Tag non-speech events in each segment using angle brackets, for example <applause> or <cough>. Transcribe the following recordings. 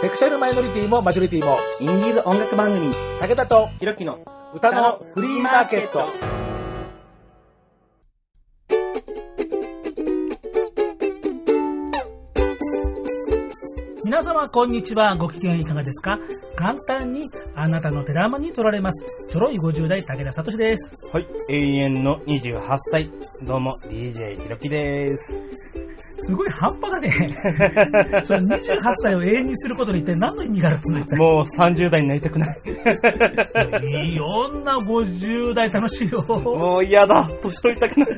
セクシャルマイノリティもマジョリティも、インディーズ音楽番組、武田とひろきの歌のフリーマーケット。皆様こんにちは。ご機嫌いかがですか？簡単にあなたの手玉に取られます。ちょろい50代武田聡です。はい、永遠の28歳。どうも、DJ ひろきです。すごい半端だね。<laughs> その28歳を永遠にすることに一体何の意味があるっつうの一体もう30代になりたくない。いい女50代楽しいよ。もう嫌だ。年取りたくない。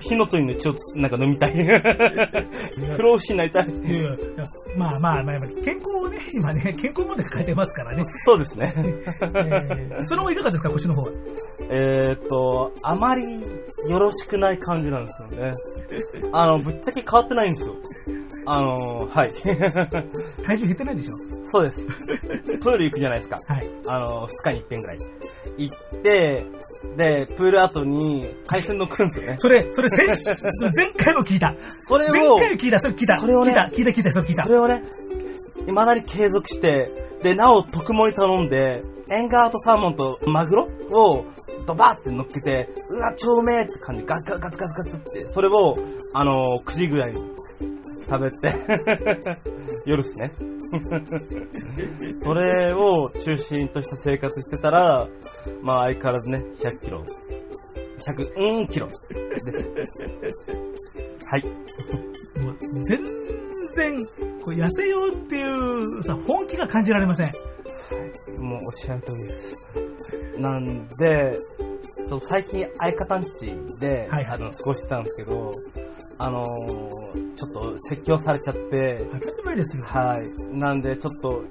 火の鳥の血をなんか飲みたい。不老不死になりたい。いやいやまあまあまあ、健康をね、今ね、健康問題抱えてますからね。そうですね。えーその後いかがですか、腰の方は？えーっと、あまりよろしくない感じなんですよね。あの、ぶっちゃけ変わってないんですよ。あの、はい。<laughs> 体重減ってないでしょ？そうです。<laughs> プール行くじゃないですか。はい。あの、2日に1遍ぐらい。行って、で、プール後に海鮮丼食うんですよね。それ、それ先、<laughs> 前回も聞いた。それ前を、回も聞いた、それ聞いた。それをね聞いた、聞いた、聞いた、それ聞いたそ。れをね、未だに継続して、で、なお特盛り頼んで、エンガーとサーモンとマグロをドバーって乗っけて、うわ、超うめえって感じ、ガツガツガツガツガツって、それを、あの、9時ぐらいに食べて、<laughs> 夜っすね。<laughs> それを中心とした生活してたら、まあ相変わらずね、100キロ。100、うんキロです。はい。もう全然、こう痩せようっていうさ、本気が感じられません。もうおっしゃる通りです。なんで、そう最近相方んちで、はいはいあの過ごしてたんですけど、あのーちょっと説教されちゃって、当たり前ですよ。はい。なんで、ちょっと、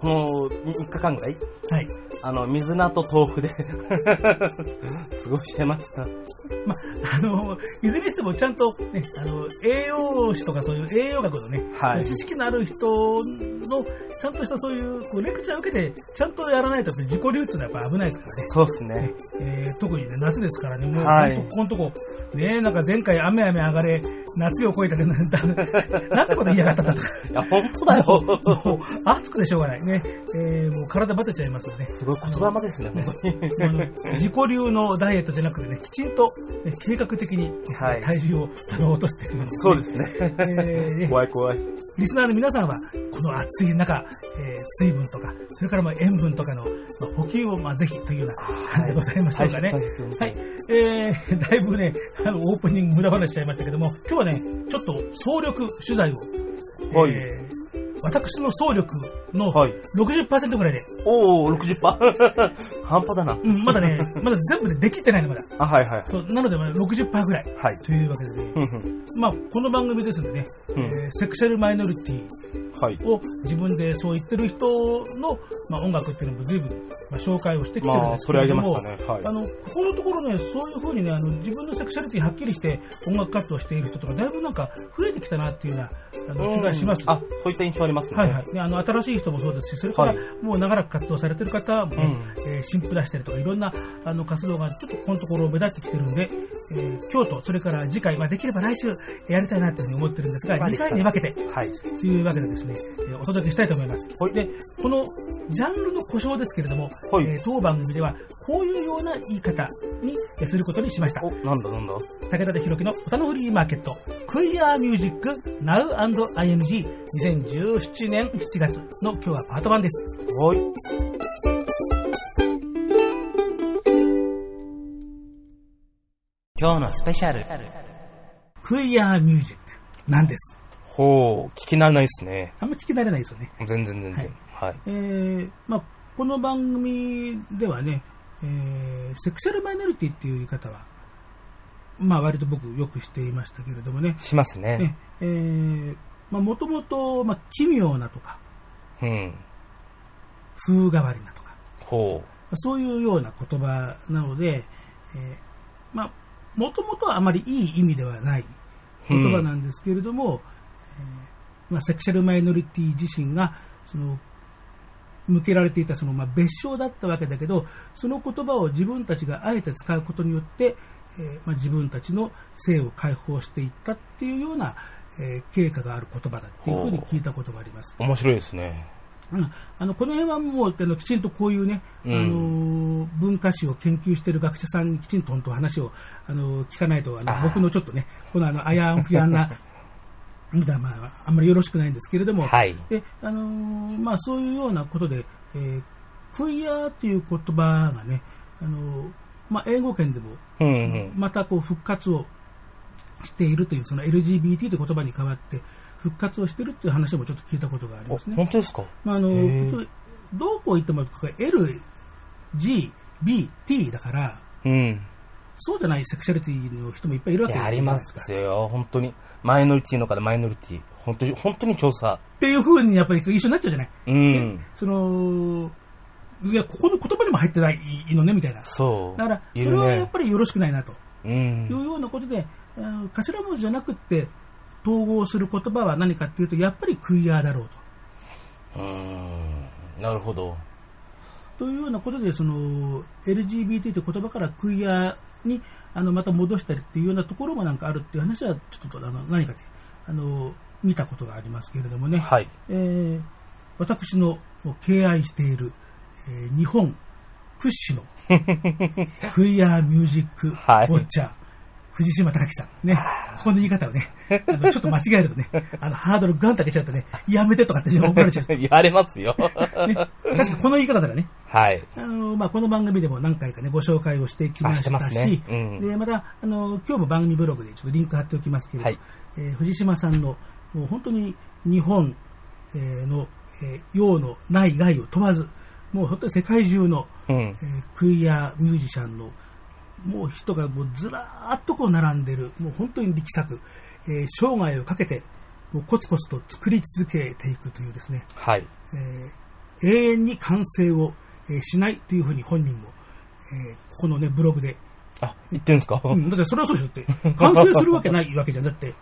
この3日間ぐらい、はい。あの、水菜と豆腐で <laughs> 過ごしてました。まあ、あの、いずれにしてもちゃんと、ね、あの、栄養士とかそういう栄養学のね、はい知識のある人の、ちゃんとしたそういう、こうレクチャーを受けて、ちゃんとやらないと、自己流っていうのはやっぱ危ないですからね。そうですね。えー特にね、夏ですからね、もう、はいここのとこ、ねなんか前回雨雨上がれ、夏を超えたけど、なんだなんてこと言いやがったんだとか。いや、本当だよ。もう、暑くてしょうがないね。えーもう体バテちゃいますよね。すごい言霊ですね、自己流のダイエットじゃなくてね、きちんと、ね計画的にはい体重をあの落としていくんですねそうですね。えー怖い怖い。リスナーの皆さんは、この暑い中、えー水分とか、それからまあ塩分とかの、まあ、補給をまあぜひというような感じでございましょうかね。大切大切はい。えー、<laughs> だいぶね、あの、オープニング無駄話しちゃいましたけども、今日はね、ちょっと総力取材を、はいえー私の総力のはい60%ぐらいで、おー、60%? <laughs> 半端だな。うん、まだね、<laughs> まだ全部でできてないの、まだ。あ、はいはい。そうなので、まあ60%ぐらい。はい。というわけでね、まあ、この番組ですんでね、うんえーセクシャルマイノリティはい。を自分でそう言ってる人の、まあ、音楽っていうのも随分、まあ、紹介をしてきてるんまあ、ですけれども、取り上げましたね。はい。あの、ここのところね、そういうふうにね、あの、自分のセクシャリティはっきりして音楽活動している人とか、だいぶなんか増えてきたなっていうような、あの、気がします。あ、そういった印象ありますね。はいはい。ね、あの、新しい人もそうですし、それから、はい。もう長らく活動されてる方もえー新婦出したりとか、いろんな、あの、活動がちょっとこのところ目立ってきてるんで、えー今日と、それから次回、まあ、できれば来週やりたいなというふうに思ってるんですが、まあ2回に分けて、はい。というわけでですね、えーお届けしたいと思います。で、このジャンルの故障ですけれども、はい。えー当番組ではこういうような言い方にえーすることにしました。お、なんだなんだ？武田弘樹の歌のフリーマーケット、クイアーミュージック Now&ING 2017年7月の今日はパート1です。はい。今日のスペシャル。クイアーミュージックなんです。ほう、聞き慣れないですね。あんま聞き慣れないですよね。全然全然。はい。えーまあ、この番組ではね、えーセクシャルマイノリティっていう言い方は、まあ割と僕よくしていましたけれどもね、しますね。ねえーまあもともと、まあ奇妙なとか、うん。風変わりなとか、ほまあそういうような言葉なので、えーまあ、もともとはあまりいい意味ではない言葉なんですけれども、えーまあ、セクシャルマイノリティ自身が、その、向けられていたその、まあ、別称だったわけだけど、その言葉を自分たちがあえて使うことによって、えーまあ、自分たちの性を解放していったっていうような、えー経過がある言葉だっていうふうに聞いたことがあります。う。面白いですね。うんあのこの辺はもうあのきちんとこういうね、うんあの文化史を研究している学者さんにきちんと本当話をあの聞かないとあの僕のちょっとねこのあのあやんふやんなみたいな、まあ、あんまりよろしくないんですけれども、はい。であのーまあ、そういうようなことで、えークイアという言葉がね、あのーまあ、英語圏でもうんうん。またこう復活をしているという、その LGBT という言葉に変わって復活をしているという話もちょっと聞いたことがありおますね。本当ですか？まあ、あのどうこう言っても L、G、B、T だから、うん。そうじゃないセクシャリティの人もいっぱいいるわけいや、ありますすよ。本当に。マイノリティの方、マイノリティ。本当に、本当に調査。っていうふうにやっぱり一緒になっちゃうじゃない。うん。その、いや、ここの言葉にも入ってないのね、みたいな。そう。だから、それはやっね。ぱりよろしくないなとうんいう。ようなことで、頭文字じゃなくって、統合する言葉は何かっていうと、やっぱりクイアだろうと。うん。なるほど。というようなことで、その LGBT という言葉からクイアにあのまた戻したりっていうようなところもなんかあるっていう話は、ちょっとあの何かであの見たことがありますけれどもね、はい。えー私の敬愛している、えー日本屈指の <laughs> クイアミュージックウはいォッチャー、藤島隆樹さん。ね。ここの言い方をね、あのちょっと間違えるとね、<laughs> あの、ハードルガンと上げちゃうとね、やめてとかって怒られちゃう。ね、言われますよ。確かこの言い方ならね、はい。あの、まあ、この番組でも何回かね、ご紹介をしてきましたし、ねうんで、また、あの、今日も番組ブログでちょっとリンク貼っておきますけれど、はいえー藤島さんの、もう本当に日本、えーの、えー洋の内外を問わず、もう本当に世界中の、うん。えークイアミュージシャンの、もう人がもうずらーっとこう並んでる、もう本当に力作、えー生涯をかけて、もうコツコツと作り続けていくというですね、はい。えー永遠に完成を、えーしないというふうに本人も、えーここのね、ブログで、あ、言ってるんですか？うん、だってそれはそうでしょって、完成するわけないわけじゃん。だって。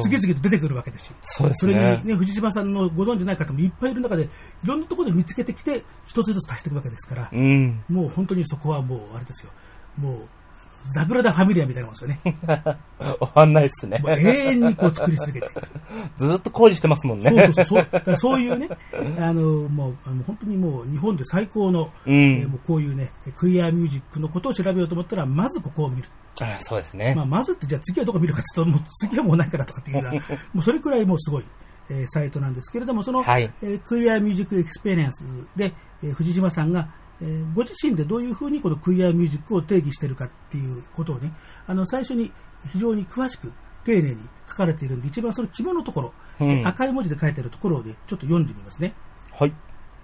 次々と出てくるわけですし。そうですそれねに。ね、藤島さんのご存知ない方もいっぱいいる中で、いろんなところで見つけてきて、一つずつ足していくわけですからう、ん。もう本当にそこはもう、あれですよ。もう、ザグラダ・ファミリアみたいなもんですよね。<laughs> 終わんないっすね。永遠にこう作り続けていく。ずーっと工事してますもんね。そうそうそう。だからそういうね、あの、もう、あの本当にもう日本で最高の、うんえーもうこういうね、クイアミュージックのことを調べようと思ったら、まずここを見る。あそうですねまあ、。まずって、じゃあ次はどこ見るかっていうと、もう次はもうないからとかっていうような、<laughs> もうそれくらいもうすごい、えーサイトなんですけれども、その、はいえークイアミュージックエクスペリエンスで、えー藤島さんが、えーご自身でどういうふうにこのクイアミュージックを定義しているかっていうことをね、あの、最初に非常に詳しく、丁寧に書かれているんで、一番その肝のところ、うんえー赤い文字で書いてあるところをね、ちょっと読んでみますね。はい。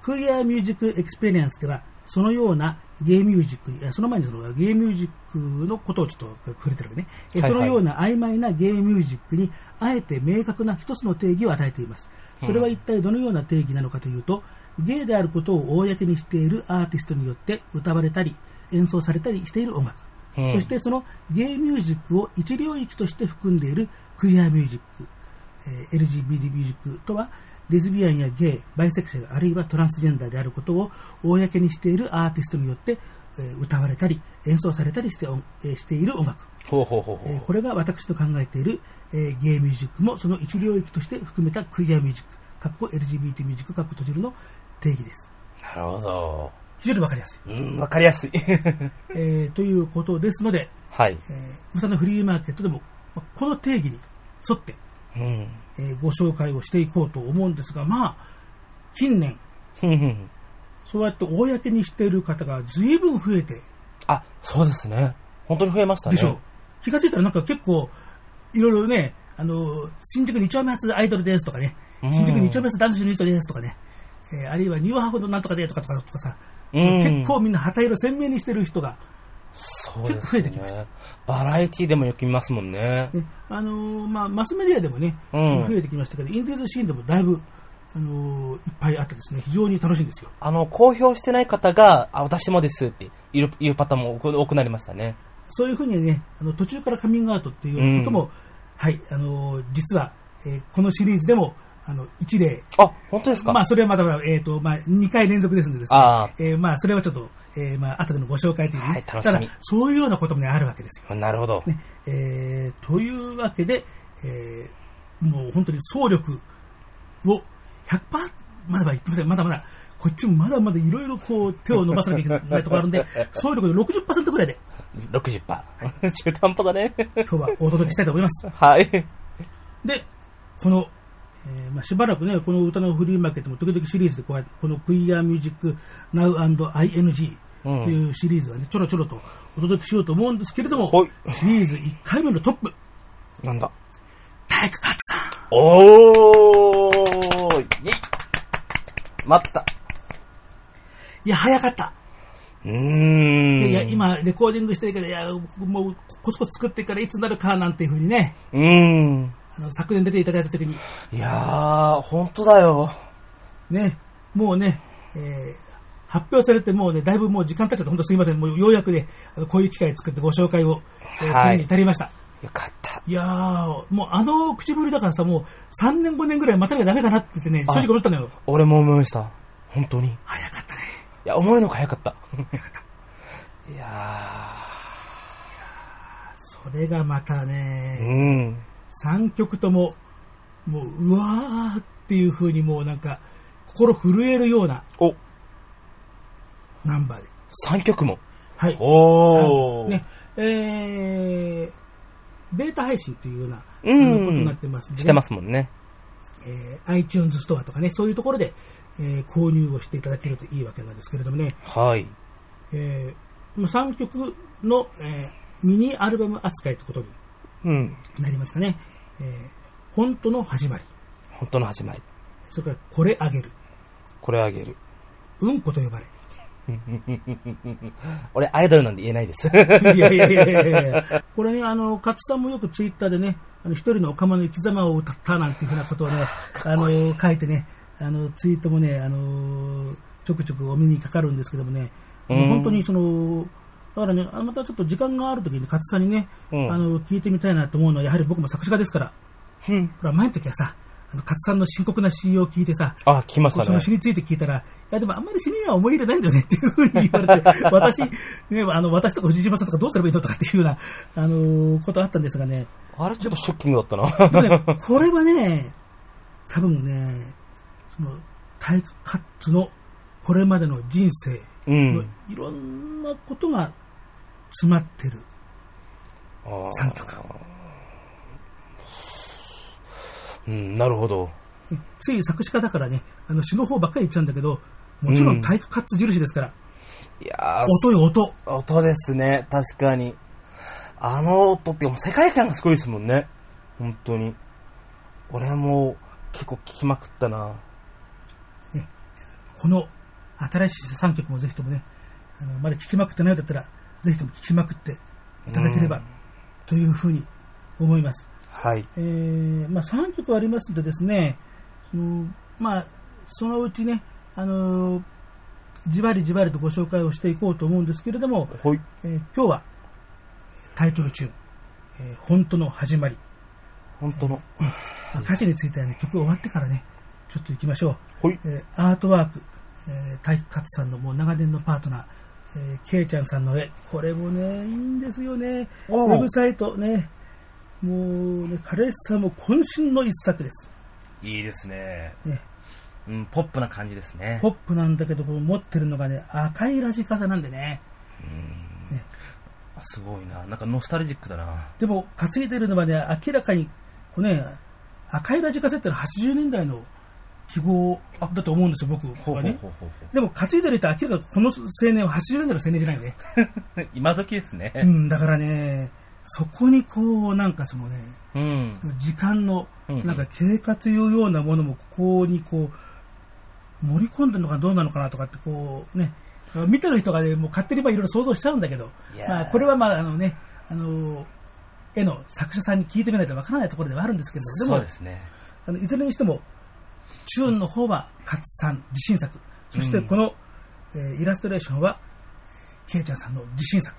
クイアミュージックエクスペリエンスでは、そのようなゲイミュージックに、いやその前にそのゲイミュージックのことをちょっと触れてるわけね。えはいはいそのような曖昧なゲイミュージックに、あえて明確な一つの定義を与えています。それは一体どのような定義なのかというと、ゲイであることを公にしているアーティストによって歌われたり、演奏されたりしている音楽。うんそしてそのゲイミュージックを一領域として含んでいるクイアミュージック、えー LGBT ミュージックとは、レズビアンやゲイ、バイセクシャル、あるいはトランスジェンダーであることを公にしているアーティストによって、えー歌われたり、演奏されたりして,、えーしている音楽。ほうほうほうほう。えーこれが私の考えている、えーゲイミュージックもその一領域として含めたクイアミュージック、かっこ LGBT ミュージック、かっこ閉じるの定義です。なるほど。非常にわかりやすい。うん、わかりやすい。<laughs> えーということですので、はい。えー、歌のフリーマーケットでも、まあこの定義に沿って、うん。えーご紹介をしていこうと思うんですが、まあ、近年、そうやって公にしている方が随分増えて、あ、そうですね。本当に増えましたね。でしょう。気がついたらなんか結構、いろいろね、あの、新宿二丁目発アイドルですとかね、うん新宿二丁目発男子ユニットですとかね、えーあるいはニューハーフのなんとかでとかとかとかさ、うん結構みんな旗色鮮明にしてる人が、結構増えてきましたね。バラエティでもよく見ますもんね。ねあのーまあ、マスメディアでもね、うん増えてきましたけど、インディーズシーンでもだいぶ、あのーいっぱいあってですね、非常に楽しいんですよ。あの、公表してない方が、あ、私もですって言う言うパターンも多くなりましたね。そういうふうにね、あの途中からカミングアウトっていうことも、うんはい、あのー実は、えーこのシリーズでも、あの、一例、あ、本当ですか？まあ、それはまだ、えっ、と、まあ、2回連続ですのでですねあ、えーまあ、それはちょっと、えーまあ、後でのご紹介というね、はい楽しみただ、そういうようなこともね、あるわけですよ。なるほど。ね、えーというわけで、えーもう本当に総力を100%まだまだ言ってません。まだまだ。こっちもまだまだいろいろこう手を伸ばさなきゃいけないところあるんで、<laughs> 総力で60%ぐらいで60%。<laughs> 中途半端だね。今日はお届けしたいと思います。はい。で、この、えーまあ、しばらくね、この歌のフリーマーケットも時々シリーズでこうやって、この Queer Music Now&ING というシリーズはね、ちょろちょろとお届けしようと思うんですけれども、はいシリーズ1回目のトップ、なんだ？体育活さん。おーイェイ待った。いや、早かった。うーん。いや、今、レコーディングしてるけど、いや、もう、コツコツ作ってからいつになるか、なんていうふうにね、うーん。あの、昨年出ていただいたときに、いやー、ほんとだよ。ね、もうね、えー発表されてもうね、だいぶもう時間経っちゃって、本当すいません。もうようやくね、あのこういう機会作ってご紹介を、えーはいに至りました。よかった。いやー、もうあの口ぶりだからさ、もう3年5年ぐらい待たなきゃダメかなって言ってね、あ正直思ったのよ。俺も思いました。本当に。い早かったね。や、思いのが早かった。いやそれがまたー。うね、ん。3曲とも、もう、うわーっていう風にもうなんか、心震えるようなお、ナンバーで。3曲も。はい。おー。ね、えー、データ配信っていうような、うんことになってますね。してますもんね。えー iTunes ストアとかね、そういうところで、えー購入をしていただけるといいわけなんですけれどもね、はい。えー、3曲の、えーミニアルバム扱いということにうん。なりますかね。えー本当の始まり。本当の始まり。それから、これあげる。これあげる。うんこと呼ばれ。<laughs> 俺、アイドルなんで言えないです。<laughs> いやいやいやいやいやこれね、あの、勝さんもよくツイッターでね、あの、一人のオカマの生き様を歌ったなんていうふうなことをね、<laughs> あの、書いてね、あの、ツイートもね、あの、ちょくちょくお目にかかるんですけどもね、あのうん本当にその、だからね、あのまたちょっと時間がある時に勝さんにね、うんあの、聞いてみたいなと思うのは、やはり僕も作詞家ですから、うん。ほら、前の時はさ、あの、勝さんの深刻な詩を聞いてさ、あ、来ましたねその。詩について聞いたら、いや、でもあんまり詩には思い入れないんだよねっていうふうに言われて、<laughs> 私、ね、あの、私とか藤島さんとかどうすればいいのとかっていうような、あのーことあったんですがね、あれちょっとショッキングだったな。でもね、<laughs> これはね、多分ね、その、体育カッツのこれまでの人生うのん。いろんなことが詰まってるあー3曲。うん、なるほど。つい作詞家だからね、あの詩の方ばっかり言っちゃうんだけど、もちろん体育カッツ印ですから、いやー、音よ音。音ですね、確かに。あの音ってもう世界観がすごいですもんね。本当に。俺も結構聞きまくったな。この新しい3曲もぜひともね、あのまだ聴きまくってないようだったら、ぜひとも聴きまくっていただければうんというふうに思います。はい。えーまあ、3曲ありますのでですね、そのまあ、そのうちね、あのーじわりじわりとご紹介をしていこうと思うんですけれども、ほい。えー今日はタイトルチューン、えー本当の始まり、本当の。まあ歌詞についてはね、曲終わってからね、ちょっと行きましょう。ほい。えーアートワーク、えー、体育活さんのもう長年のパートナー、えー、ケイちゃんさんの絵、これもね、いいんですよね。ウェブサイトね、もうね、彼氏さんも渾身の一作です。いいですね。ね、うん、ポップな感じですね。ポップなんだけど、こう持ってるのがね、赤いラジカセなんでね。あすごいな。なんかノスタルジックだな。でも、担いでるのはね、明らかに、こうね、赤いラジカセってのは80年代の記号だと思うんですよ、僕ほうほうはね。ほうほうほでも、担いでるって明らかにこの青年は80年代の青年じゃないよね。う。<laughs> 今時ですね。うん、だからね、そこにこう、なんかそのね、うん。時間の、なんか経過というようなものも、ここにこう、盛り込んでるのかどうなのかなとかって、こうね、見てる人がね、もう勝手にまあいろいろ想像しちゃうんだけどまあこれはまああのね、あの、絵の作者さんに聞いてみないとわからないところではあるんですけど、でもそうで、すね。あのいずれにしても、チューンの方は勝さん自信作、そしてこの、えーイラストレーションは、ケイちゃんさんの自信作。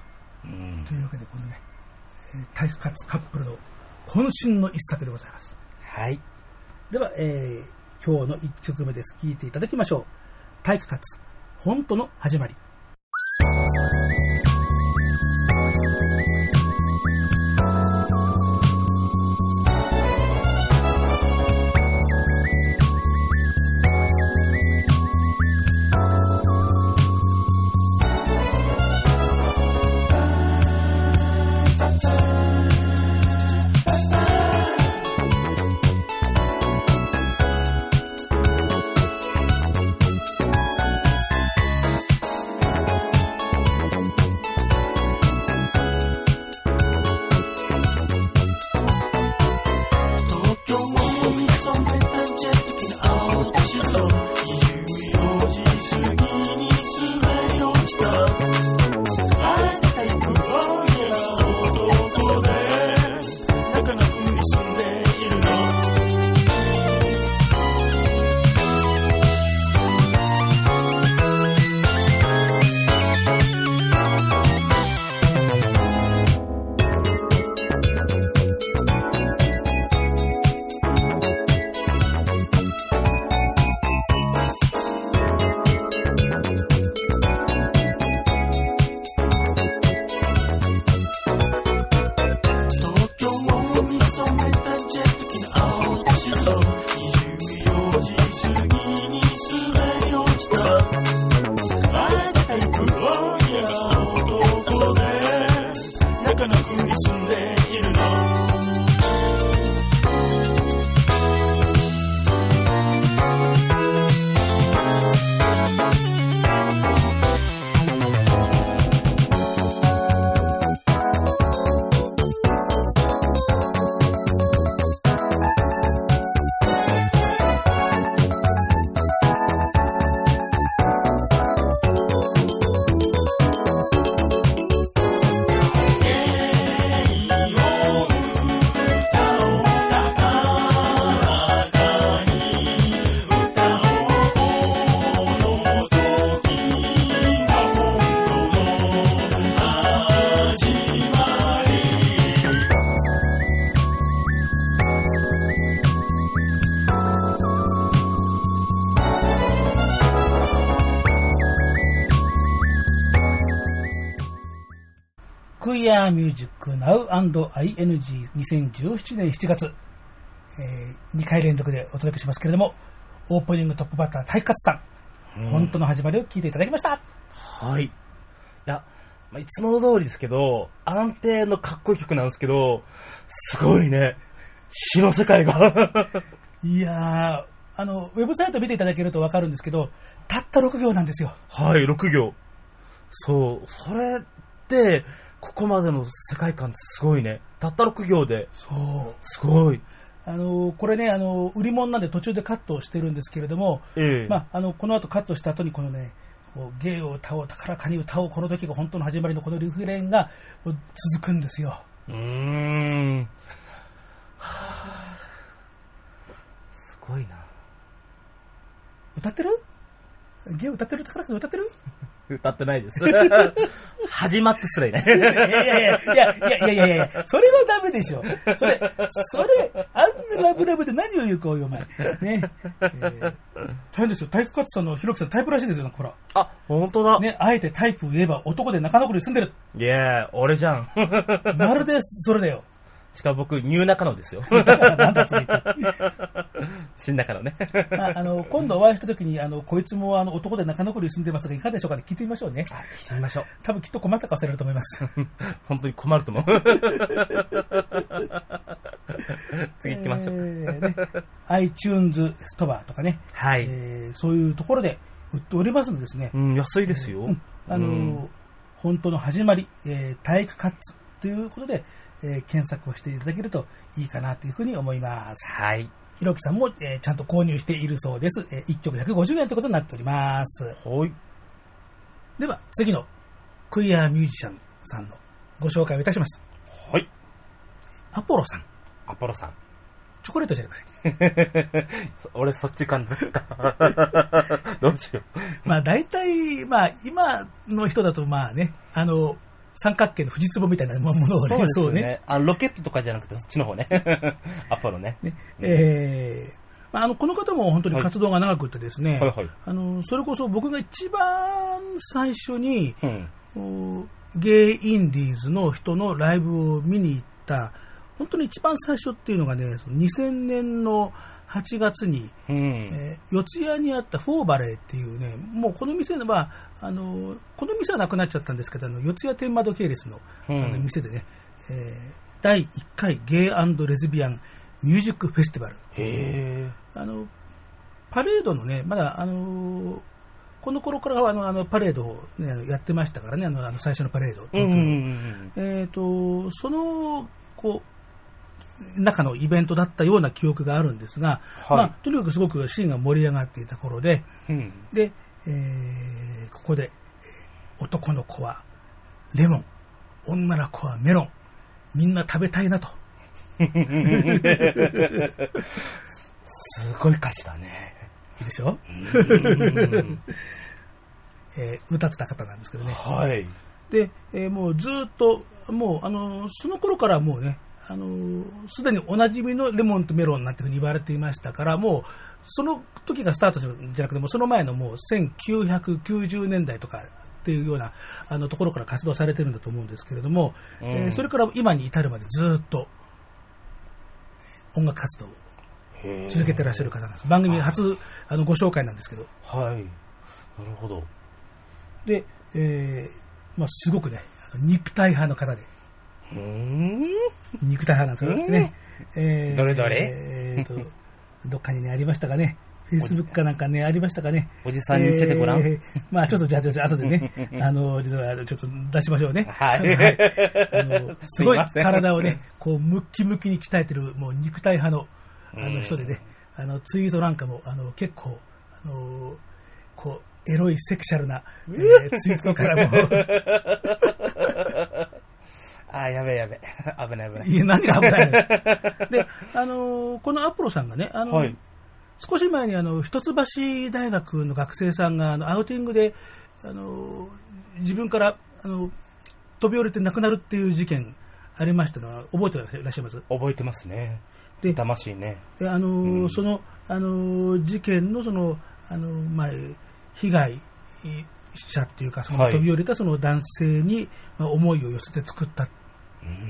うん。というわけで、このね、えー体育活カップルの渾身の一作でございます。はい。では、えー今日の一曲目です。聴いていただきましょう。体育活、本当の始まり。「Queer Music Now ING2017 年7月、え2回連続でお届けしますけれども、オープニングトップバッター、体活さん、うん本当の始まりを聞いていただきました。はい。いや、まあ、いつもの通りですけど、安定のかっこいい曲なんですけど、すごいね。詩の世界が。<laughs> いやー、あの、ウェブサイト見ていただけるとわかるんですけど、たった6行なんですよ。はい、6行。そう、それって、ここまでの世界観ってすごいね。たった6行で、そう。すごい。あの、これね、あの、売り物なんで途中でカットしてるんですけれども、ええまあ、あの、この後カットした後にこのね、芸を歌おう、高らかに歌おう、この時が本当の始まりのこのリフレインが続くんですよ。うーん。はあすごいな。歌ってる？芸歌ってる？高らかに歌ってる？歌ってないです。<laughs> 始まってすらいない。いやいやいや、いやいやいやいやそれはダメでしょ。それ、それ、あんなラブラブで何を言うかお前。ね。えー大変ですよ。体育活さんのひろきさんタイプらしいですよ、ほら。あ、本当だ。ね、あえてタイプを言えば男で中野区に住んでる。いや俺じゃん。<laughs> まるでそれだよ。しかも僕、ニューナカノですよ。<laughs> なんだついて。新中野ね。まあ、あの、今度お会いした時に、あの、こいつもあの男で中野区に住んでますが、いかがでしょうかね？聞いてみましょうね。聞いてみましょう。多分きっと困った顔されると思います。本当に困ると思う。<laughs> 次行きましょう。えーね iTunes ストアとかね、はい。えーそういうところで売っておりますのでですね、うん、安いですよ。うんあの、うん本当の始まり、えー体育カッツということで、えー検索をしていただけるといいかなというふうに思います。はい。ひろきさんも、えーちゃんと購入しているそうです。え1曲150円ということになっております。はい。では、次のクイアミュージシャンさんのご紹介をいたします。はい。アポロさん。アポロさん。チョコレートじゃありません。<laughs> 俺そっち感じた。<laughs> どうしよう。<laughs> まあ大体、まあ今の人だとまあね、あの、三角形の富士壺みたいなものをね、そうね。よね。あロケットとかじゃなくてそっちの方ね。<laughs> アポロね。ねえーまあ、あのこの方も本当に活動が長くてですね、はいはい。あのそれこそ僕が一番最初に、うん。おゲイインディーズの人のライブを見に行った、本当に一番最初っていうのがね、その2000年の8月に、うん。えー四谷にあったフォーバレーっていうね、もうこの店の、まあ、あの、この店はなくなっちゃったんですけど、あの四谷天窓系列のあうんの店でね、えー第1回ゲイレズビアンミュージックフェスティバル。へあの、パレードのね、まだ、あのこの頃からはあのあのパレードを、ね、やってましたからね、あのあの最初のパレード。えっ、と、その、こう、中のイベントだったような記憶があるんですが、はいまあ、とにかくすごくシーンが盛り上がっていた頃で、うん。で、えーここで、えー男の子はレモン、女の子はメロン、みんな食べたいなと。すごい歌詞だね。いいでしょ、うん <laughs> えー歌ってた方なんですけどね。はい。で、えーもうずっと、もう、あの、その頃からもうね、あの、すでにおなじみのレモンとメロンなんていうふうに言われていましたから、もう、その時がスタートじゃなくて、もうその前のもう1990年代とかっていうようなあのところから活動されてるんだと思うんですけれども、うんえーそれから今に至るまでずっと音楽活動を続けてらっしゃる方なんです。番組初あのご紹介なんですけど、はい。なるほど。で、えーまあ、すごくね、肉体派の方で。肉体派なんですよ。ね。えーどれどれ？えーと、<laughs> どっかにね、ありましたかね。フェイスブックかなんかね、ありましたかね。おじさんに見せてごらん？えーまあちょっとじゃあ、じゃあ、後でね、<laughs> あの、ちょっとちょっと出しましょうね。はい。あの <laughs> すごい体をね、こう、ムッキムキに鍛えてる、もう肉体派の、あうん。の人でね、あの、ツイートなんかも、あの、結構、あの、こう、エロいセクシャルな、えーツイートからも、あー、やべえやべえ。<laughs> 危ない危ない。いや、何が危ないの？<laughs> で、あの、このアポロさんがね、あの、はい。少し前にあの一橋大学の学生さんがあのアウティングであの自分からあの飛び降りて亡くなるっていう事件ありましたのは覚えていらっしゃいます？覚えてますね。で魂ね。であの、うんそのあの事件のそのあの、まあ、被害者っていうか、その飛び降りたその男性にまあ思いを寄せて作ったっ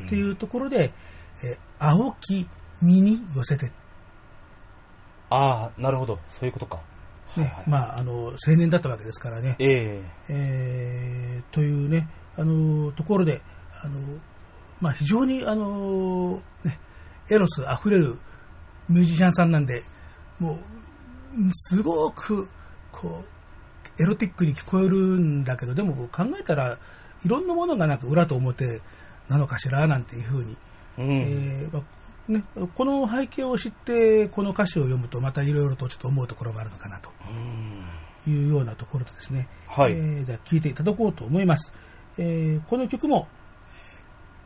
ていうところで、えー青き身に寄せて、ああ、なるほど。そういうことか。ねはいはいまあ、あの、青年だったわけですからね。えええーというね、あの、ところで、あの、まあ、非常に、あの、ね、エロス溢れるミュージシャンさんなんで、もう、すごく、こう、エロティックに聞こえるんだけど、でも考えたら、いろんなものがなんか裏と表なのかしら、なんていうふうに、うん。えーまあね、この背景を知って、この歌詞を読むと、またいろいろとちょっと思うところがあるのかなと。うん。いうようなところでですね、はい。えーでは聴いていただこうと思います。えーこの曲も、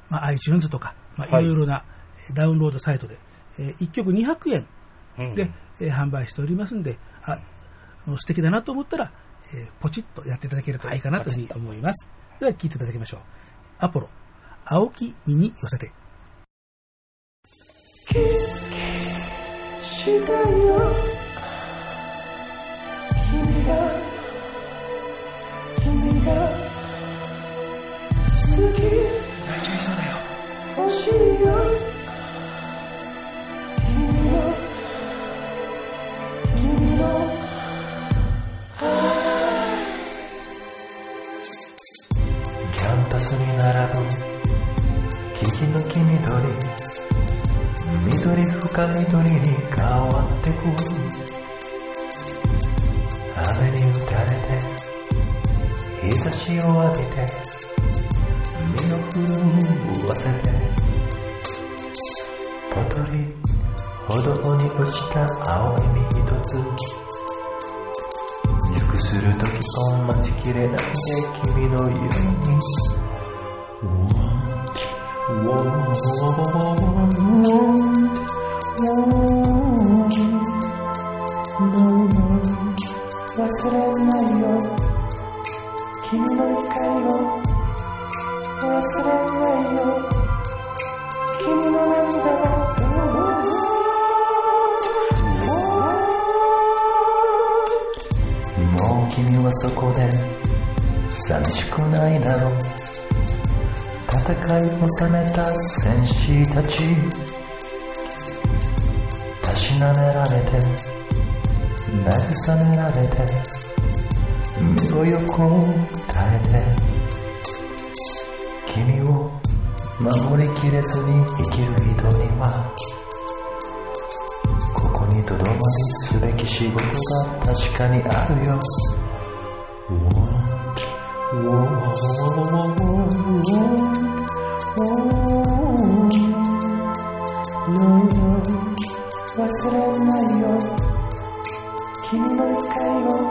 まあ、iTunes とか、まあ、いはい。ろいろなえーダウンロードサイトで、え1曲200円うん。で、えー販売しておりますんで、あ素敵だなと思ったら、えーポチッとやっていただけるといいかなというふうに思います。では聞いていただきましょう。アポロ、青木身に寄せて。キ並ぶ木々の黄緑緑深緑に変わってく雨に打たれて日差しを浴びて身を震わせてぽとり歩道に落ちた青い実一つ熟する時を待ちきれないで君のように君の光を忘れないよ君の涙をもう君はそこで寂しくないだろう。戦いを収めた戦士たち。たしなめられて慰められて身を横を耐えて君を守りきれずに生きる人にはここにとどまりすべき仕事が確かにあるよ。忘れないよ。君の光を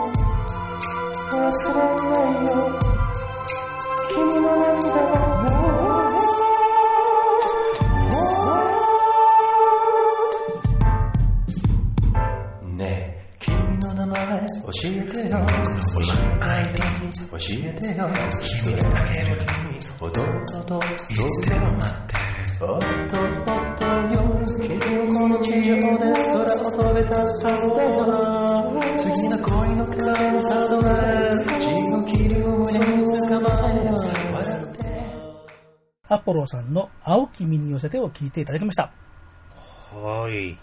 アポロさんの青き身に寄せてを聞いていただきました。はい。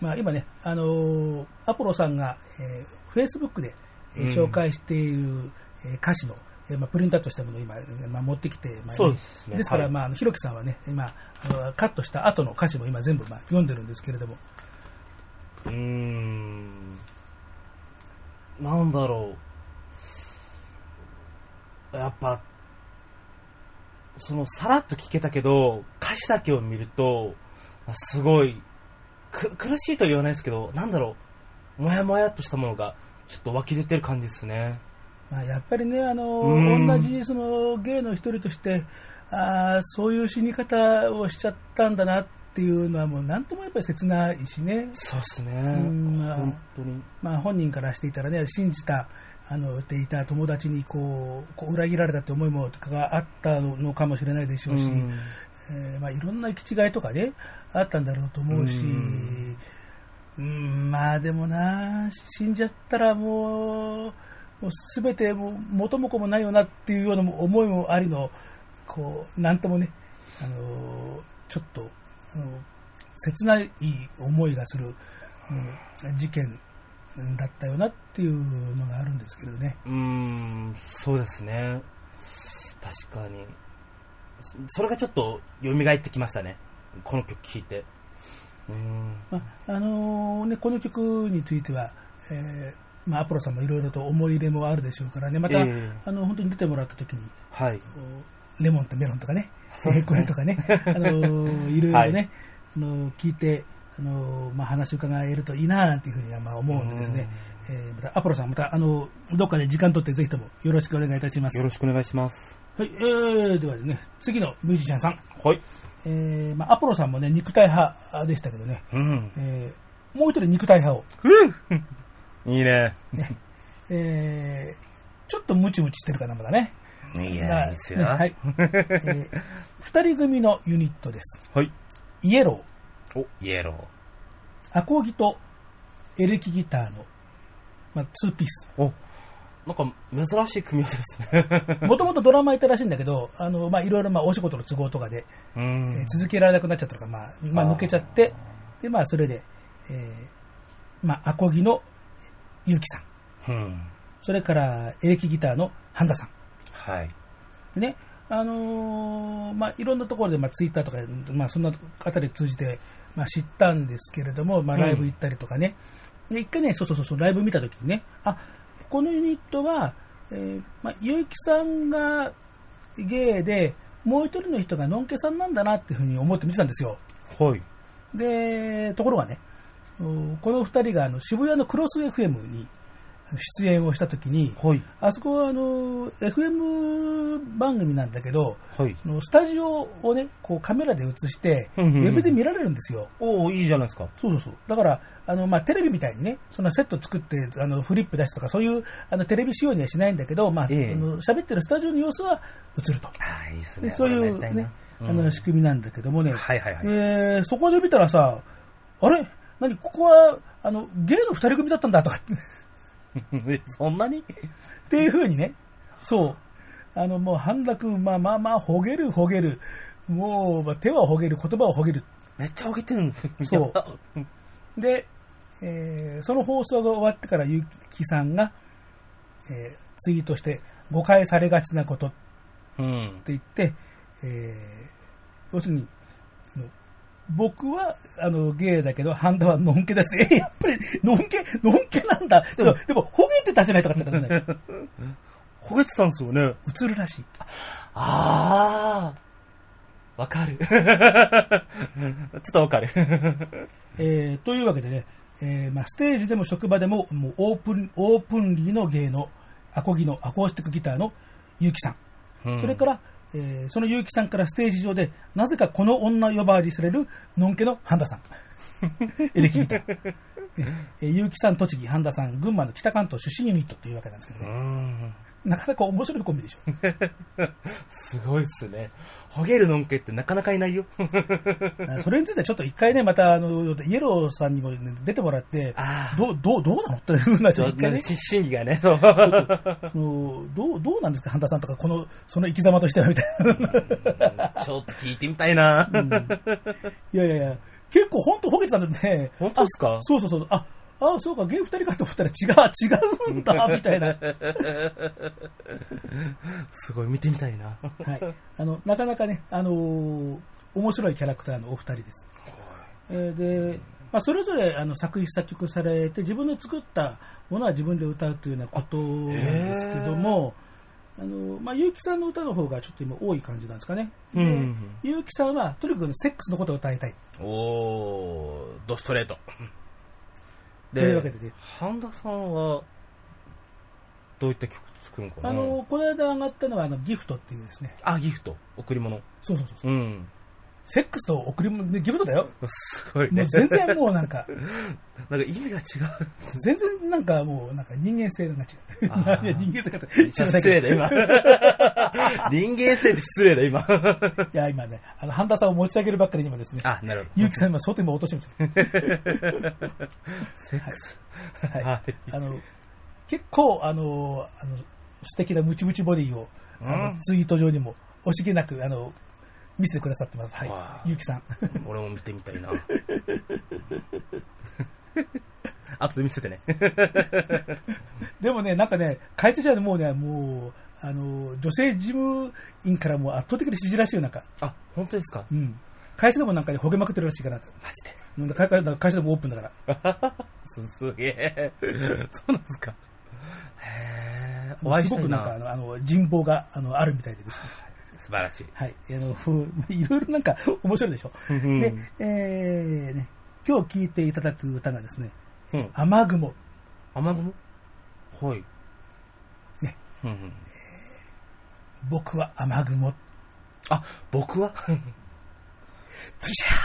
まあ、今ね、あのーアポロさんが、えー、Facebook で、えーうん紹介している、えー歌詞の、えーまあ、プリントアウトしたものを今、えーまあ、持ってきて、まあそうですねですから、はいまあひろきさんはね、今、カットした後の歌詞も今全部、まあ、読んでるんですけれども、うーん。なんだろう。やっぱ、その、さらっと聞けたけど、歌詞だけを見ると、すごい、く苦しいとは言わないですけど、なんだろう。もやもやっとしたものが、ちょっと湧き出てる感じですね。まあ、やっぱりね、あのうん同じその芸の一人としてあー、そういう死に方をしちゃったんだなっていうのは、もうなんともやっぱり切ないしね、そうですね。んまあ本当に。まあ、本人からしていたらね、信じた、あの、ていた友達にこう、こう裏切られたって思いもとかがあったのかもしれないでしょうし、うん。えーまあ、いろんな行き違いとかね、あったんだろうと思うし、うんうん、まあでもな、死んじゃったらもう、もう全てもう元も子もないよなっていうような思いもありの、こう、なんともね、あのーちょっと、あの切ない思いがする、うん事件だったよなっていうのがあるんですけどね。うーん、そうですね。確かに。そそれがちょっと蘇ってきましたね。この曲聴いて。うーん。まああのね、この曲については、えーまあ、アポロさんもいろいろと思い入れもあるでしょうからね、また、ええあの本当に出てもらった時に、はい。レモンとメロンとかね、そうねこれとかね、あのー <laughs> いろいろね、はいその聞いて、あのーまあ、話を伺えるといいななんていうふうにはまあ思うんでですね、えーまたアポロさん、またあのどっかで時間取ってぜひともよろしくお願いいたします。よろしくお願いします。はい、えー、ではですね、次のミュージシャンさん、はい。えーまあ、アポロさんもね、肉体派でしたけどね、うん。えーもう一人肉体派を、<laughs> いいね。ね、えーちょっとムチムチしてるかな、まだね。いいいっすよ。ねはい。えー二人組のユニットです。はい。イエロー。お、イエロアコギとエレキギターの、まあ、ツーピース。ー。お、なんか珍しい組み合わせですね。もともとドラマーいたらしいんだけど、あの、まあ、いろいろ、まあ、お仕事の都合とかで。続けられなくなっちゃったのか、まあ、まあ、抜けちゃって、で、まあ、それで、えーまあ、アコギのゆうきさん。うん。それから、エレキギターのハンダさん。はい。でね、あのーまあ、いろんなところで、まあ、ツイッターとか、まあ、そんなあたり通じて、まあ、知ったんですけれども、まあ、ライブ行ったりとかね。で、一回ね、そうそうそうそう、ライブ見たときにね、あ、このユニットは、えーまあ、ゆうきさんがゲイで、もう一人の人がのんけさんなんだなっていうふうに思って見てたんですよ。はい。で、ところがね、おこの二人があの渋谷のクロス FM に出演をしたときに、はい。あそこはあの FM 番組なんだけど、はい。そのスタジオをね、こうカメラで映して、ウうんうんうんェブで見られるんですよ。おーいいじゃないですか。そうそうそう。だから、あの、まあ、テレビみたいにね、そのセット作って、あの、フリップ出すとか、そういう、あの、テレビ仕様にはしないんだけど、まあ、えの喋ってるスタジオの様子は映ると。ああ、いいっすでね。そういうねこれやりたな、あの、仕組みなんだけどもね、はいはいはい。えーそこで見たらさ、あれ？何？ここは、あの、ゲイの二人組だったんだとかって、え <laughs> そんなに？っていう風にね、そう。あの、もう、半田君、まあまあまあ、ほげるほげる。もう、まあ、手はほげる、言葉はほげる。めっちゃ上げてるの。そうで、えーその放送が終わってから、ゆきさんが、えーツイートして、誤解されがちなことってうん。言って、えー要するに、僕は、あの、ゲイだけど、ハンダはノンケだって、え、やっぱり、ノンケ、ノンケなんだ。でも、でも、ほげてたじゃないとかって言ったらね、<laughs> 焦げてたんですよね。映るらしい。ああ。わかる。<laughs> ちょっとわかる。<laughs> えーというわけでね、えーまあ、ステージでも職場でももうオープンオープンリーの芸のアコギのアコースティックギターの結城さん、それから、えーその結城さんからステージ上でなぜかこの女呼ばわりされるのんけの半田さん。<laughs> エレキギター、えー、結城さん栃木半田さん群馬の北関東出身ユニットというわけなんですけどうね、ん。なかなか面白いコンビでしょ <laughs> すごいっすね。ほげるのんけってなかなかいないよ。あ <laughs> それについてはちょっと一回ねまたあのイエローさんにも、ね、出てもらってどうどうどうなのというふうなちちょっとね審議がね。そう。<laughs> そのどうどうなんですか、半田さんとか、このその生き様としてはみたいな。ちょっと聞いてみたいな。いやいやいや、結構本当、ほげてたんでね、本当ですか？あそうそうそう、ああそうか、ゲイ二人かと思ったら違う、<laughs> 違うんだ、みたいな。<laughs> すごい見てみたいな。はい、あのなかなかね、あのー面白いキャラクターのお二人です。えーで、まあ、それぞれあの作詞作曲されて、自分の作ったものは自分で歌うというようなことなんですけども、あのまあ、結城さんの歌の方がちょっと今多い感じなんですかね。でうん結城さんはとにかくセックスのことを歌いたい。おー、ドストレート。というわけでね、半田さんは、どういった曲作るのかな？あの、この間上がったのはあのギフトっていうですね。あ、ギフト。贈り物。そうそうそうそう。うん。セックスと贈り物、ねギフトだよ。すごいねもう。全然もうなんか、<laughs> なんか意味が違う。全然なんかもうなんか人間性が違う。あーいや人間性が違う。失礼だ、今。人間性で失礼だ、今。<laughs> いや、今ね、あの、半田さんを持ち上げるばっかりにもですね、あ、なるほ結城さん今、争点も落としてます。ど。セックス。はい。はい。あの、結構、あの、あの素敵なムチムチボディを、あのうんツイート上にも、惜しげなく、あの、見せてくださってます。はい。ゆうきさん。俺も見てみたいな。<laughs> 後で見せてね。<laughs> でもね、なんかね、会社じゃもうね、もう、あの、女性事務員からも圧倒的に支持らしいよ、なんか。あ、本当ですか？うん。会社でもなんかね、ほげまくってるらしいから。マジで？うん会社でもオープンだから。す <laughs> すげえ。そうなんですか。へえ。お会いす。ごくなんかあの、あの人望があのあるみたいでですね。素晴らしい。はい。あの、ふ <laughs> いろいろなんか面白いでしょ？うんで、えー、ね、今日聴いていただく歌がですね、うん。雨雲。雨雲？はい。ね。うんうん。僕は雨雲。あ、僕は？プシャープシャー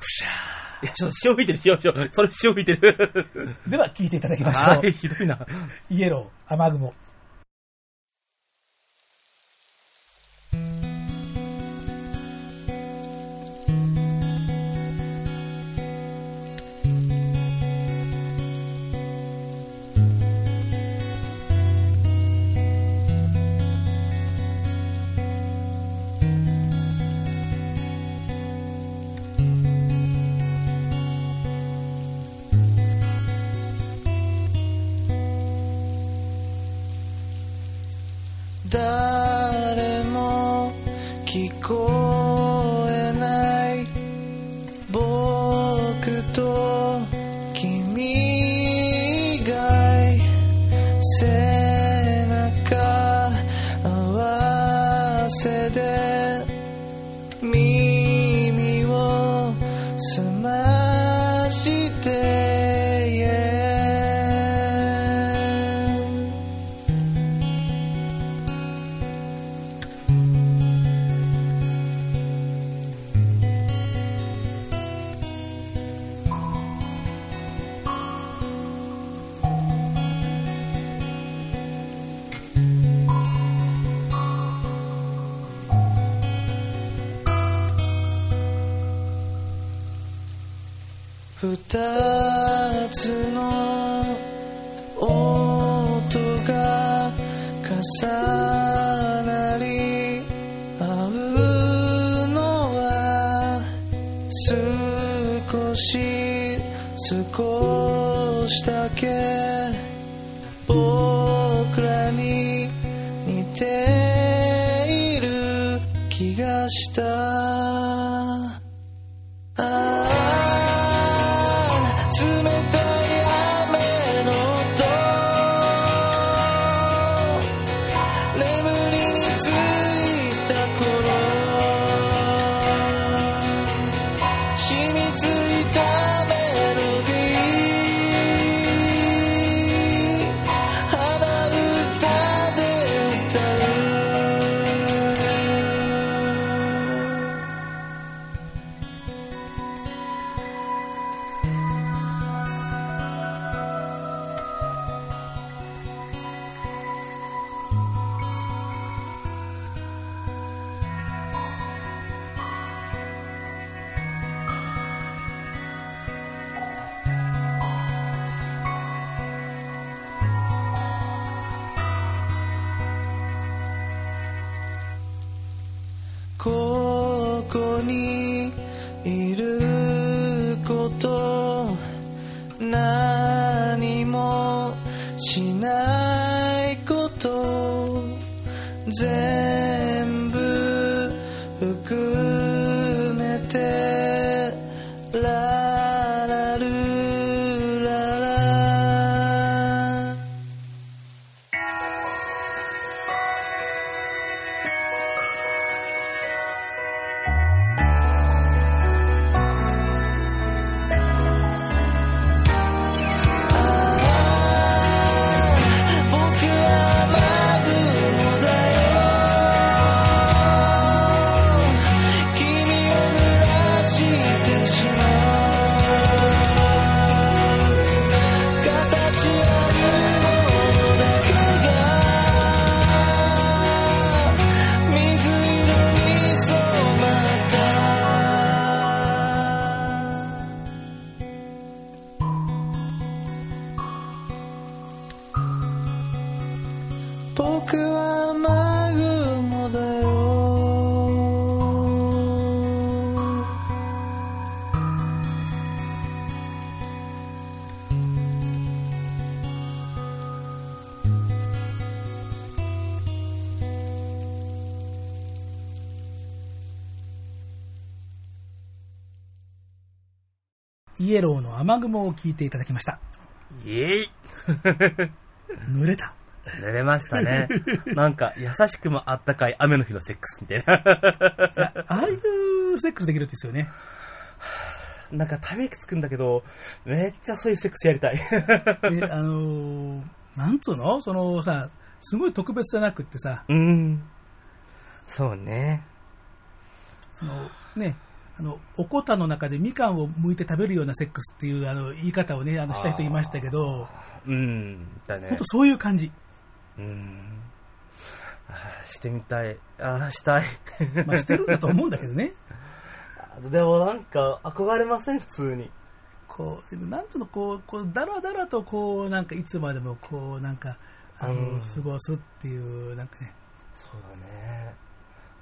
プシャーいや、ちょっと潮吹いてる、潮、潮。それ潮吹いてる。では聴いていただきましょう。はい、ひどいな。イエロー、雨雲。誰僕はマグモだよイエローの雨雲を聞いていただきました。イエイ <laughs> 濡れた。寝れましたね。<laughs> なんか、優しくもあったかい雨の日のセックスみたいな。いやああいうセックスできるんですよね。<sighs> なんか、ため息つくんだけど、めっちゃそういうセックスやりたい。<laughs> で、あのーなんつうの？そのさ、すごい特別じゃなくってさ、うん。そうね。あの、ね、あの、おこたの中でみかんを剥いて食べるようなセックスっていうあの言い方をね、あのした人いましたけど、うん。だね本当。そういう感じ。うん。あーしてみたい。ああ、したい。まあしてるんだと思うんだけどね。<laughs> でもなんか、憧れません、普通に。こう、なんつうの、こう、こう、だらだらとこう、なんかいつまでもこう、なんか、あの、うん過ごすっていう、なんかね、そうだね。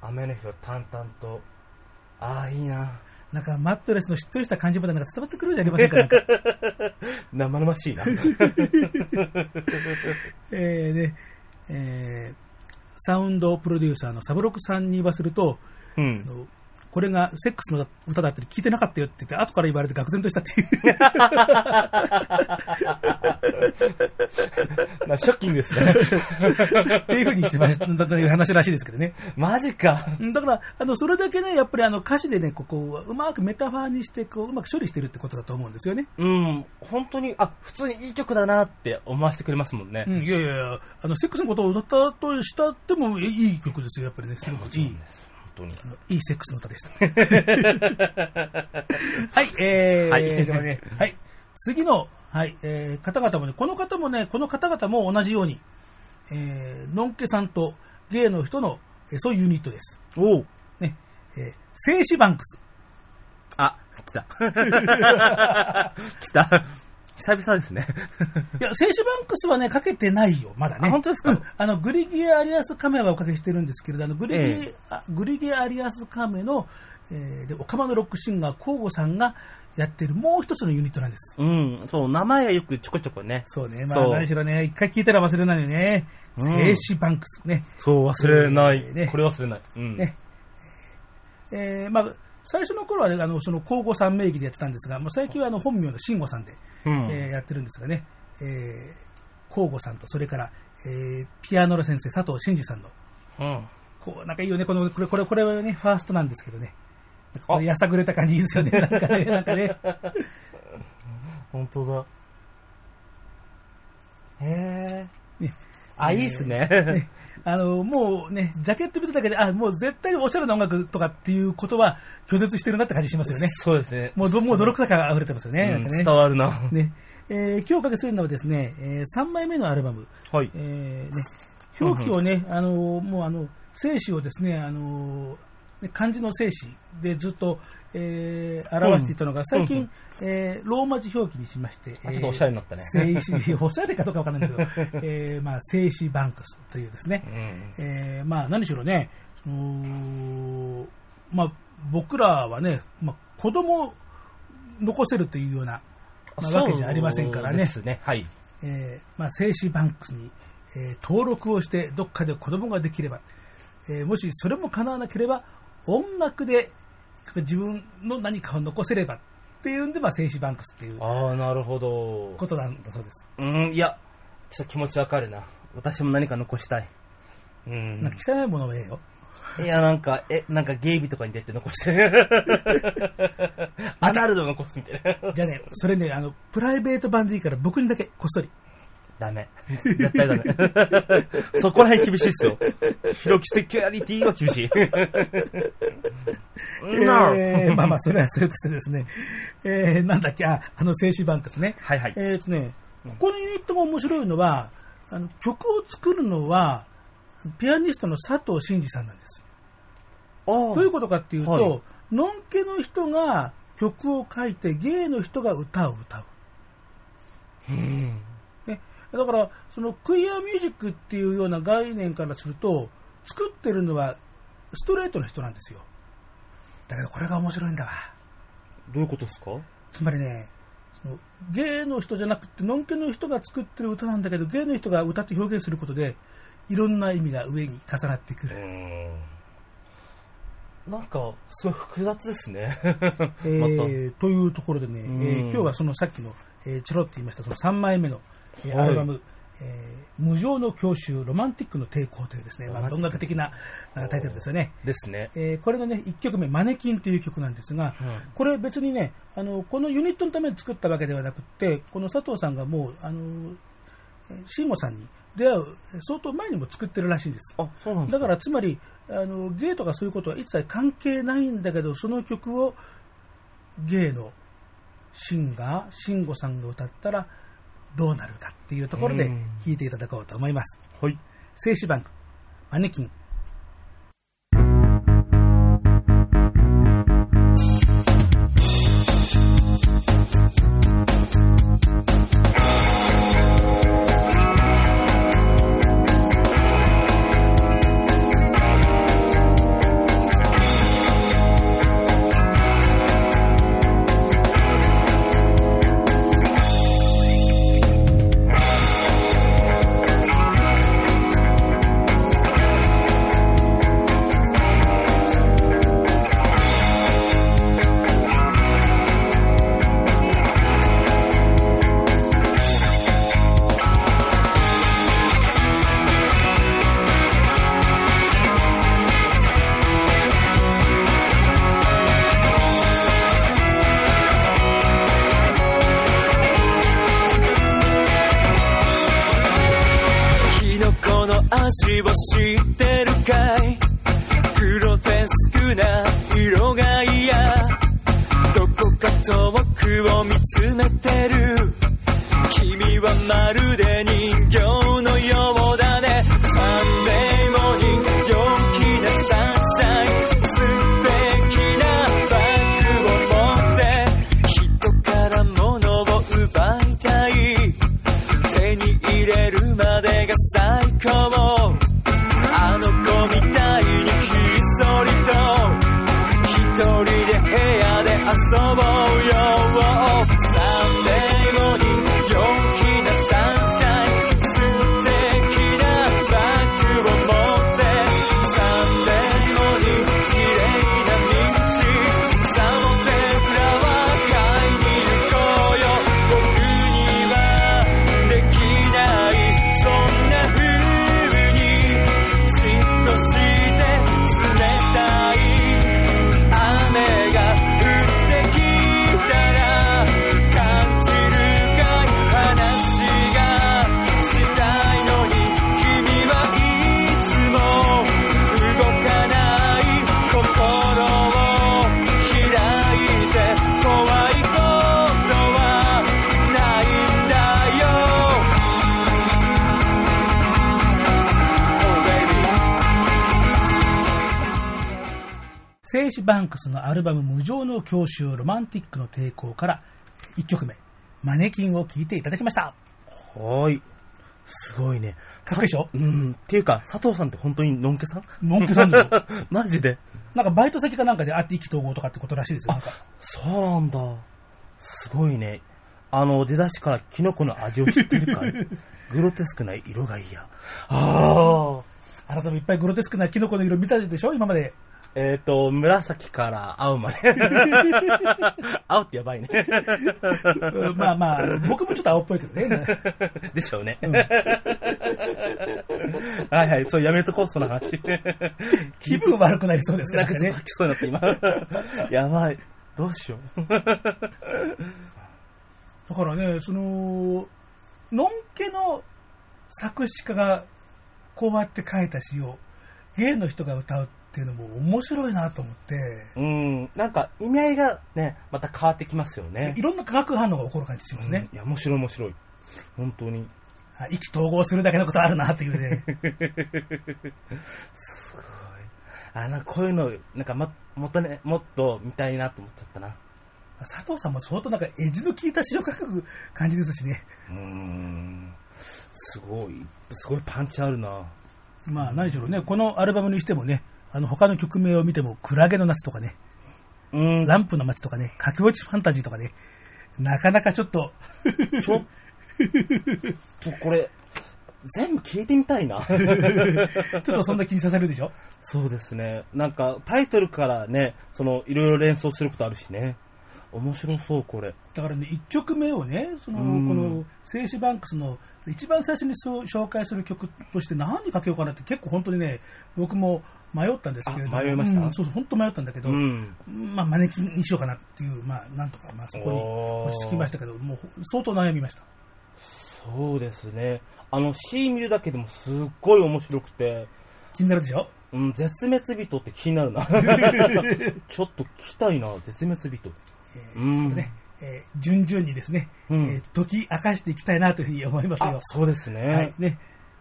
雨の日を淡々と。ああ、いいな。なんかマットレスのしっとりした感じまでなんか伝わってくるじゃありませんか？<laughs> 生々しいな。<laughs> えーで、えーサウンドプロデューサーのサブロクさんに言わせると、うんこれがセックスの歌だったり聞いてなかったよって言って、後から言われて愕然としたっていう。<laughs> まあ、ショッキングですね。っていうふうに言ってました、だという話らしいですけどね。マジか。うんだから、あの、それだけね、やっぱりあの歌詞でね、ここう、うまくメタファーにして、こう、うまく処理してるってことだと思うんですよね。うん。本当に、あ、普通にいい曲だなって思わせてくれますもんね。うん、いやいやいや、あの、セックスのことを歌ったとしたっても、いいい曲ですよ、やっぱりね。すごくいい。本当に。いいセックスの歌でした。<laughs> はい、えー、はいではね、はい、次の、はい、えー、方々もね、この方もね、この方々も同じように、えー、のんけさんとゲイの人の、えーそういうユニットです。おうね、えー、静止バンクス。あ、来た。<laughs> 来た。久々ですね。<laughs> いや、静止バンクスはね、かけてないよ、まだね。あ本当ですか？うんあの、グリギア・アリアス・カメはおかけしてるんですけれど、あの、グリギ、えあグリギア・アリアス・カメの、えーで、オカマのロックシンガー、コウゴさんがやってるもう一つのユニットなんです。うん、そう、名前はよくちょこちょこね。そうね、まあ何しろね、一回聞いたら忘れないよね。うん静止バンクスね。そう、忘れない。えーねこれ忘れない。うん。ねえーまあ、最初の頃はね、あの、その、交互さん名義でやってたんですが、もう最近はあの、本名の慎吾さんで、うんえーやってるんですがね、えー、交互さんと、それから、えーピアノの先生、佐藤真二さんの、うん。こう、なんかいいよね、この、これ、これ、これはね、ファーストなんですけどね。なんかこれやさぐれた感じいいですよね、なんかね、<laughs> なんかね。本当だ。へえ。ねあ、いいっすね。ねあの、もうね、ジャケット見ただけで、あ、もう絶対におしゃれな音楽とかっていうことは拒絶してるなって感じしますよね。そうですね。もうど、もう泥臭さが溢れてますよね。うんね伝わるな。ね、えー今日おかけするのはですね、え3枚目のアルバム、はい。えーね、表記をね、あのーもうあの、生死をですね、あの漢字の生死でずっと、えー表していたのが、最近、うんえーローマ字表記にしまして、あちょっとおしゃれになったね生死、おしゃれかどうかわからないけど、えーまあ、生死バンクスというですね、うん。えーまあ、何しろね、そのまあ、僕らはね、まあ、子供を残せるというような、まあ、わけじゃありませんからねそうで、すね。はい。えーまあ、精子バンクに、えー登録をして、どっかで子供ができれば、えーもしそれも叶わなければ、音楽で自分の何かを残せればっていうんで、まあ、精子バンクスっていうああ、なるほど。ことなんだそうです。うん、いや、ちょっと気持ちわかるな。私も何か残したい。うん。なんか汚いものはええよ。いや、なんか、え、なんかゲイビとかに出て残して。<laughs> アナルド残すみたいな。じゃあね、それね、あの、プライベート版でいいから僕にだけこっそり。ダメ。絶対ダメ。<laughs> そこら辺厳しいっすよ。ヒロキセキュアリティは厳しい。<laughs> えーまあまあ、それはそれとしてですね、えーなんだっけ、あ、あの、静止バンクですね。はいはい。えっ、とね、ここのユニットが面白いのは、あの曲を作るのは、ピアニストの佐藤真二さんなんです。どういうことかっていうと、はいのんけの人が曲を書いて、ゲイの人が歌を歌う。うん。ね、だから、そのクイアミュージックっていうような概念からすると、作ってるのはストレートの人なんですよ。だけどこれが面白いんだわ。どういうことですか？つまりね、そのゲイの人じゃなくて、ノンケの人が作ってる歌なんだけど、ゲイの人が歌って表現することで、いろんな意味が上に重なってくうる。ん。なんか、すごい複雑ですね。え。<laughs> ーというところでね、えうんー今日はそのさっきの、えーチロって言いました、その3枚目の、アルバム、えー無常の郷愁ロマンティックの抵抗というですね、まあ、音楽的なタイトルですよね。ですね。えーこれのね、1曲目、マネキンという曲なんですが、これ別にね、あの、このユニットのために作ったわけではなくて、この佐藤さんがもう、あの、えー慎吾さんに出会う相当前にも作ってるらしいんです。あ、そうなんですだからつまり、あの、ゲイとかそういうことは一切関係ないんだけど、その曲をゲイのシンガー、慎吾さんが歌ったらどうなるかっていうところでうん聴いていただこうと思います。はい。静止バンク、マネキン。バンクスのアルバム無常の郷愁ロマンティックの抵抗から1曲目、マネキンを聴いていただきました。はーい。すごいね。かっこいいでしょ？うん。っていうか、佐藤さんって本当にのんけさん？のんけさんだよ。<laughs> マジで？なんかバイト先かなんかで会って意気投合とかってことらしいですよ。なんかそうなんだ。すごいね。あの、出だしからキノコの味を知ってるかい <laughs> グロテスクな色がいいや。ああ。あなたもいっぱいグロテスクなキノコの色見たでしょ？今まで。えっ、と、紫から青まで。<laughs> 青ってやばいね。うんまあまあ、僕もちょっと青っぽいけどね。でしょうね。はいはい、そうやめとこう、その話。気分悪くなりそうですなんかねきそうになった、今。やばい。どうしよう。だからね、その、のんけの作詞家がこうやって書いた詩をゲイの人が歌うっていうのも面白いなと思って、うん、なんか意味合いがね、また変わってきますよねい。ろんな化学反応が起こる感じしますね。うんいや、面白い面白い。本当に。あ意気投合するだけのことあるなっていうね。<laughs> あ、なんかこういうの、なんかももっとね、もっと見たいなと思っちゃったな。佐藤さんも相当なんかエッジの効いた詩を書く感じですしね。うーん。すごい、すごいパンチあるな。まあ、何しろね、このアルバムにしてもね、あの、他の曲名を見ても、クラゲの夏とかね、うん、ランプの街とかね、駆け落ちファンタジーとかね、なかなかちょっと、ちょ？っとこれ、全部聞いてみたいな。<laughs> ちょっとそんな気にさせるでしょ？そうですね。なんか、タイトルからね、その、いろいろ連想することあるしね。面白そう、これ。だからね、1曲目をね、その、こうんの、静止バンクスの一番最初にそう紹介する曲として何にかけようかなって結構本当にね、僕も迷ったんですけれども。あ迷いました？うんそうそう、本当迷ったんだけど、うん。まあ、招きにしようかなっていう、まあ、なんとか、まあ、そこに落ち着きましたけど、もう相当悩みました。そうですね。あの、C 見るだけでもすっごい面白くて、気になるでしょ？うん、絶滅人って気になるな。<laughs> ちょっと聞きたいな、絶滅人。えーうんね、えー順々にですね、うんえー解き明かしていきたいなというふうに思いますあよ。、そうですね。はい。ね、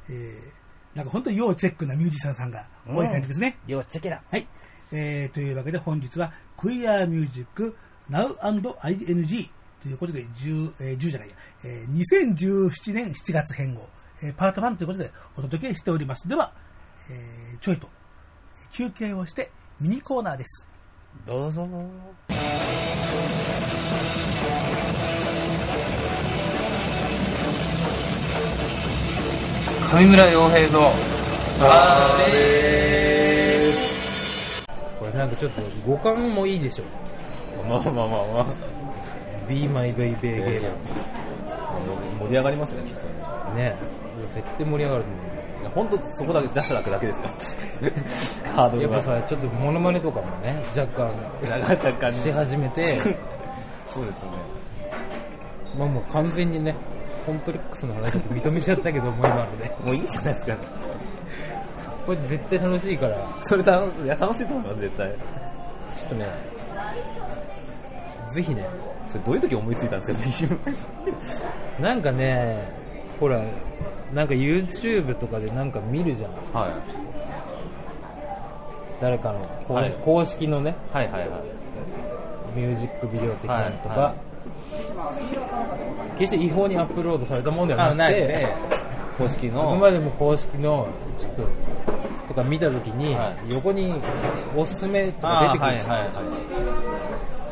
えーなんか本当に要チェックなミュージシャンさんが多い感じですね。よっちゃけら。はい。えー、というわけで本日は Queer Music Now&ING ということで10、えー10じゃないや、えー2017年7月編号、えーパート1ということでお届けしております。では、えーちょいと休憩をしてミニコーナーです。どうぞ。上村洋平のあれこれなんかちょっと五感もいいでしょ。まあまあまあまあ。Be My Baby ゲーム。盛り上がりますねきっと。ねね絶対盛り上がると思いや本当そこだけジャスラックだけですよ。<laughs> ハードがやっぱさ、ちょっとモノマネとかもね、若干若干し始めて、<laughs> そうですよね。まあもう完全にね、コンプレックスの話だと認めちゃったけど、もう今ので。<laughs> もういいじゃないですかこれ絶対楽しいから、ちょそれ楽いや楽しいと思います絶対っとね、ぜひね、それどういう時思いついたんですか <laughs> なんかね、ほら、なんか YouTube とかでなんか見るじゃん。はい。誰かの公,、はい。公式のね、はいはいはい。ミュージックビデオ的なのとか、はいは決して違法にアップロードされたものではなくて、公式あくのまでも公式の、ちょっと、とか見たときに、はい。横におすすめとか出てくる。はいはいは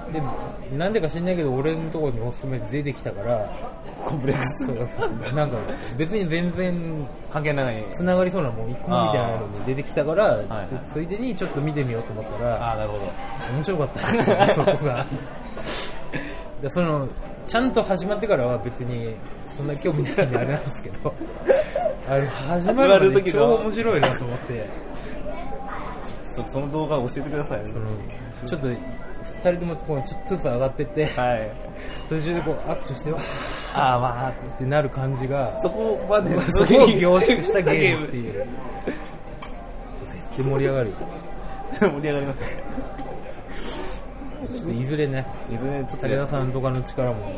い。で、なんでか知んないけど、俺のところにおすすめ出てきたから、コンプレックス。なんか別に全然関係ない。繋がりそうなもん一個みたいなのに出てきたから、はいついでにちょっと見てみようと思ったら、ああなるほど。面白かった、そこが。<laughs> でそのちゃんと始まってからは別にそんな興味ないんであれなんですけど、<laughs> あの始まる時の超面白いなと思って、<laughs> そその動画教えてくださいそのちょっと二人ともこうちょっとずつ上がってって、はい。途中でこう握手して、わああまあー。ってなる感じが、そこまでそこを凝縮したゲームっていう。<laughs> 絶対盛り上がるよ。盛り上がりますねいずれね、いずれちょっと武田さんとかの力も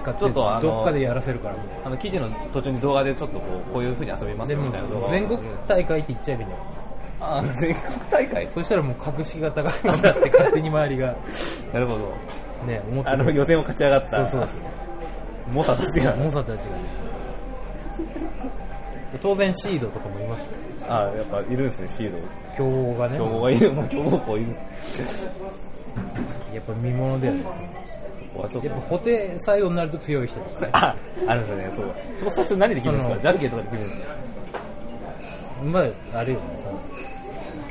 使って、ちょっとどっかでやらせるから。もあの記事の途中に動画でちょっとこうこういう風に遊びまう。すみたいな動画。を全国大会って言っちゃえばいいんだよ。あー全国大会？そしたらもう格式が高くなって勝手に周りが。<laughs> なるほど。ね、思ってあの予選を勝ち上がった。そうそう。猛者たちが。猛者たちが。ね。当然シードとかもいます。よ。ああやっぱいるんですねシード。強豪がね。強豪がいる。強豪校いるやっぱ見物だよね。ここはちょっとやっぱ固定サイドになると強い人だから。ああるんですよね。そうそこ最初何できるんですか？じゃんけんとかできるんですかまあ、あれよ。ね、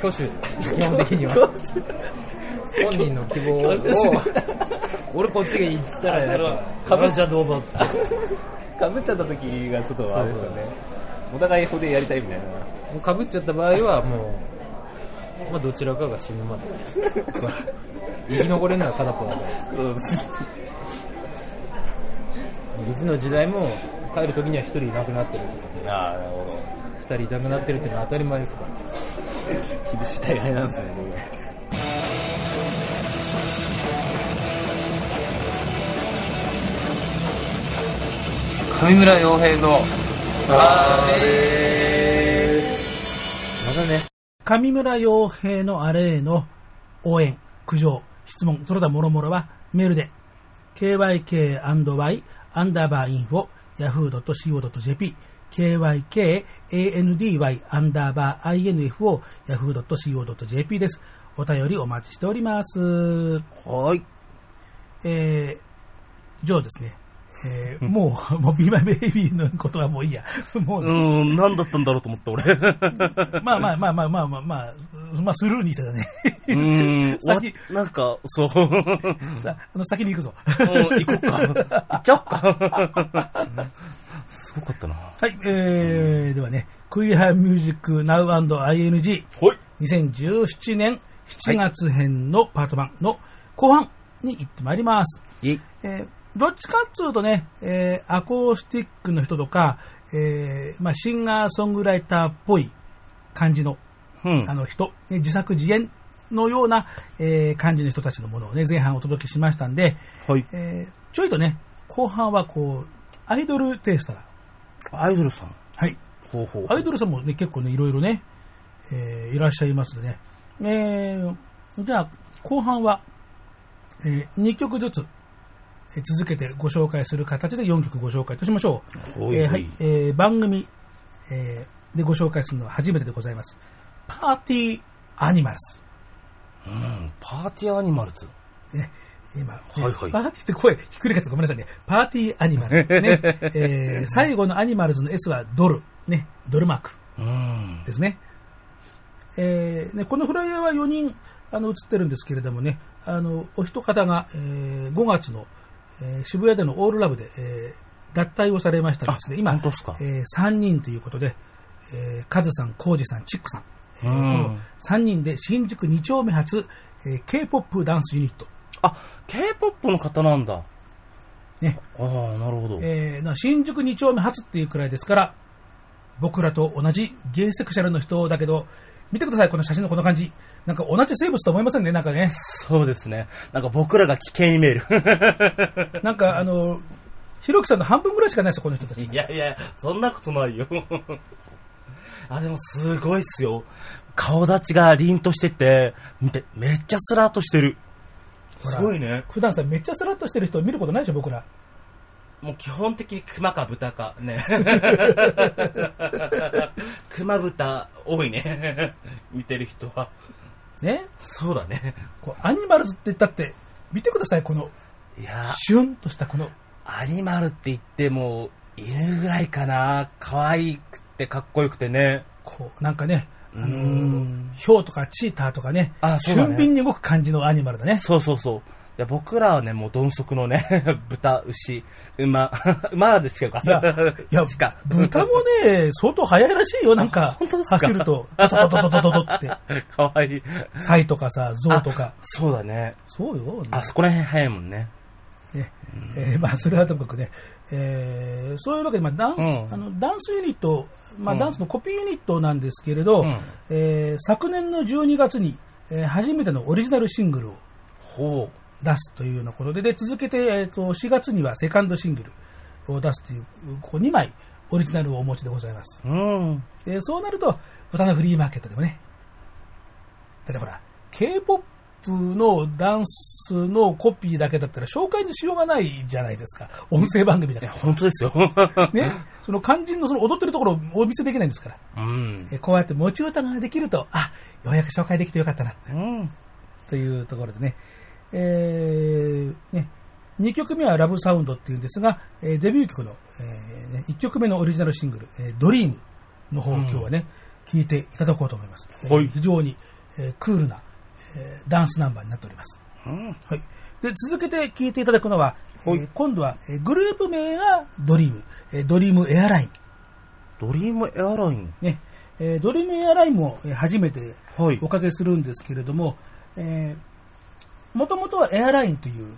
その、挙手、基本的には。本人の希望を、俺こっちがいいったら、あなるほどかぶじゃあどうぞっつって。かぶっちゃった時がちょっとあれですよね。お互い筆やりたいみたいな。もうかぶっちゃった場合はもう、まあどちらかが死ぬまで。生き残れるのは片方だから。うん。いつの時代も帰る時には一人いなくなってる。とかね、ああなるほど。二人いなくなってるってのは当たり前ですから。厳しい大会なんですね上村洋平のまだね、上村洋平のあれへの応援、苦情、質問、その他諸々はメールで、kyk&y アンダーバーインフォ yahoo.co.jp kykandy アンダーバー info yahoo.co.jp です。お便りお待ちしております。はい。えー、以上ですね。えーもう、もう、ビーマイベイビーのことはもういいや。<laughs> もううね、ーん、何だったんだろうと思って、俺。<laughs> まあまあまあまあまあまあまあ、まあスルーにしてたね。うーん、<laughs> 先わなんか、そう。さあ、あの、先に行くぞ。うん、行こうか。行っちゃおうか。すごかったな。はい、えー、ではね、クイアミュージック Now&ING ほい。2017年7月編のパート1の後半に行ってまいります。いえーどっちかっつうとね、えーアコースティックの人とか、えーまあ、シンガーソングライターっぽい感じのうんあ。の人、ね自作自演のような、えー感じの人たちのものをね、前半お届けしましたんで、はい。えーちょいとね、後半はこう、アイドルテイストな。アイドルさん。はい。ほうほう。アイドルさんもね、結構ね、いろいろね、えーいらっしゃいますね。えーじゃあ、後半は、え2曲ずつ、えー続けてご紹介する形で4曲ご紹介としましょう。ほいほいえーはい、えー番組、えーでご紹介するのは初めてでございます。パーティーアニマルズ。うん、パーティーアニマルズ。ね、今、ねはいはいパーティーって声ひっくり返ってごめんなさいね。パーティーアニマルズ。ね <laughs> えー最後のアニマルズの S はドル。ね、ドルマーク。うん。ですね。えーねこのフライヤーは4人あの映ってるんですけれどもね、あのお一方が、えー5月の、えー渋谷でのオールラブで、えー脱退をされましたですね、あ今、本え3人ということで、えーカズさん、コウジさん、チックさん、えーうんこの3人で新宿2丁目発、えー K-POP ダンスユニット、あ、K-POP の方なんだ。ねああ、なるほど。えーな新宿2丁目発っていうくらいですから、僕らと同じゲイセクシャルの人だけど、見てください、この写真のこの感じ。なんか同じ生物と思いませんね、なんかね。そうですね。なんか僕らが危険に見える。<laughs> なんかあの、ひろきさんの半分ぐらいしかないですよ、この人たち。いやいや、そんなことないよ。<laughs> あ、でもすごいっすよ。顔立ちが凛としてて、見て、めっちゃスラーっとしてる。すごいね。普段さ、めっちゃスラッとしてる人見ることないでしょ、僕ら。もう基本的に熊か豚か、ね。<laughs> 熊豚多いね。見てる人は。ね。そうだね。こうアニマルズって言ったって、見てください、この、いや、シュンとしたこの、アニマルって言っても、犬ぐらいかな。可愛くてかっこよくてね。こう、なんかね、あのうーん、ヒョウとかチーターとかね、あそうだね俊敏に動く感じのアニマルだね。そうそうそう。で僕らはね、もう鈍足のね、<laughs> 豚、牛、馬、<laughs> 馬でしかいや、いやしか。豚もね、<laughs> 相当速いらしいよ、なんか。本当ですか？走ると、ドドドドドドドって。かわいい。サイとかさ、ゾウとか。そうだね。そうよ。あそこら辺早いもんね。ねえーまあ、それはともかくね、えーそういうわけで、まあダンうんあのダンスユニット、まあうんダンスのコピーユニットなんですけれど、うんえー昨年の12月に、えー初めてのオリジナルシングルをほ出すというようなことで、で続けて、えー、と4月にはセカンドシングルを出すという、ここ2枚オリジナルをお持ちでございます。う。うん。でそうなると、歌のフリーマーケットでもね、だってほら、K-POP のダンスのコピーだけだったら紹介にしようがないじゃないですか。音声番組だか本当ですよ。ら。<laughs> ね。その肝心のその踊ってるところをお見せできないんですから。うん。えこうやって持ち歌ができると、あ、ようやく紹介できてよかったな、うん。というところでね。えー、ね。2曲目はラブサウンドっていうんですが、えーデビュー曲の、えーね、1曲目のオリジナルシングル、えードリームの方を今日はね、聴いていただこうと思います。えーはい非常に、えークールな、えーダンスナンバーになっております。うん。はい。で、続けて聴いていただくのは、えー今度は、えーグループ名がドリーム、えードリームエアライン。ドリームエアライン。ね、えードリームエアラインもえー初めてはいおかけするんですけれども、えー、もともとはエアラインという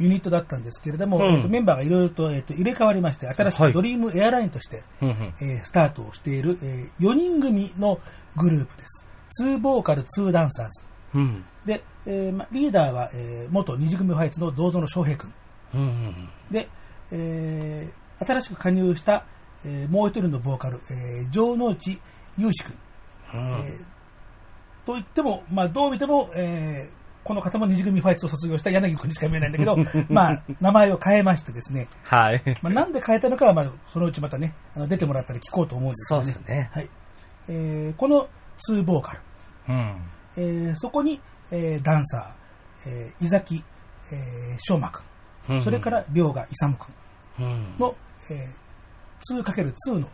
ユニットだったんですけれども、うんえーとメンバーがいろいろと,、えーと入れ替わりまして、新しはいくドリームエアラインとして、うんうん。えースタートをしている、え4人組のグループです。2ボーカル、2ダンサーズ。うん。で、えーま、リーダーは、えー元二次組ファイツの銅像の翔平君。うんうん。で、えー新しく加入した、えーもう一人のボーカル、えー城之内雄志君。うんえーと言っても、まあ、どう見ても、えーこの方も二次組ファイツを卒業した柳君にしか見えないんだけど、まあ、名前を変えましてですね、はい。まあ、なんで変えたのかは、まあ、そのうちまたね、あの出てもらったら聞こうと思うんですけどね。そうですねはい。えーこの2ボーカル、うん。えーそこに、えーダンサー、えー伊崎、えー、翔馬君、それから涼河勇君うん。の、えー、2×2 の、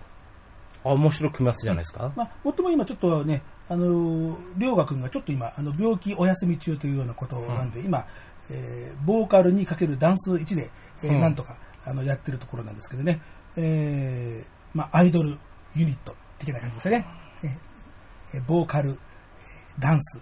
あ、面白い組み合わせじゃないですか？まあ、もっとも今ちょっとね、あのー、涼河君がちょっと今、あの、病気お休み中というようなことなんで、今、えーボーカルにかけるダンス1で、えーうんなんとか、あの、やってるところなんですけどね、えーまあ、アイドルユニット的な感じですよね。えーボーカル、えーダンス、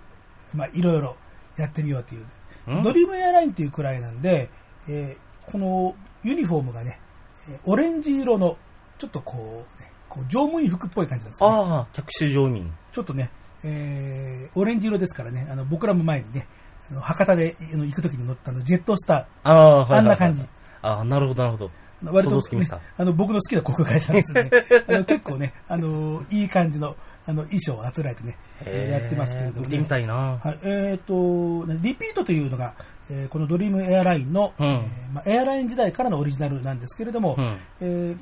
まあ、いろいろやってみようという。うんドリームエアラインっていうくらいなんで、えーこのユニフォームがね、えーオレンジ色の、ちょっとこう、ね、こう乗務員服っぽい感じなんですよ、ね。ああ、客種乗民。ちょっとね、えーオレンジ色ですからね、あの僕らも前にね、あの博多で行くときに乗ったあのジェットスタああ、はい。あんな感じ。ああ、なるほど、なるほど。ー、割と、ね。あの僕の好きな航空会社なんですよね。<laughs> あの結構ね、あのいい感じのあの衣装をあつらえてね、えーやってますけれども、ね。見てみたいな。はい、えっ、と、ねリピートというのが、えーこのドリームエアラインの、うんえーまあ、エアライン時代からのオリジナルなんですけれども、うんえー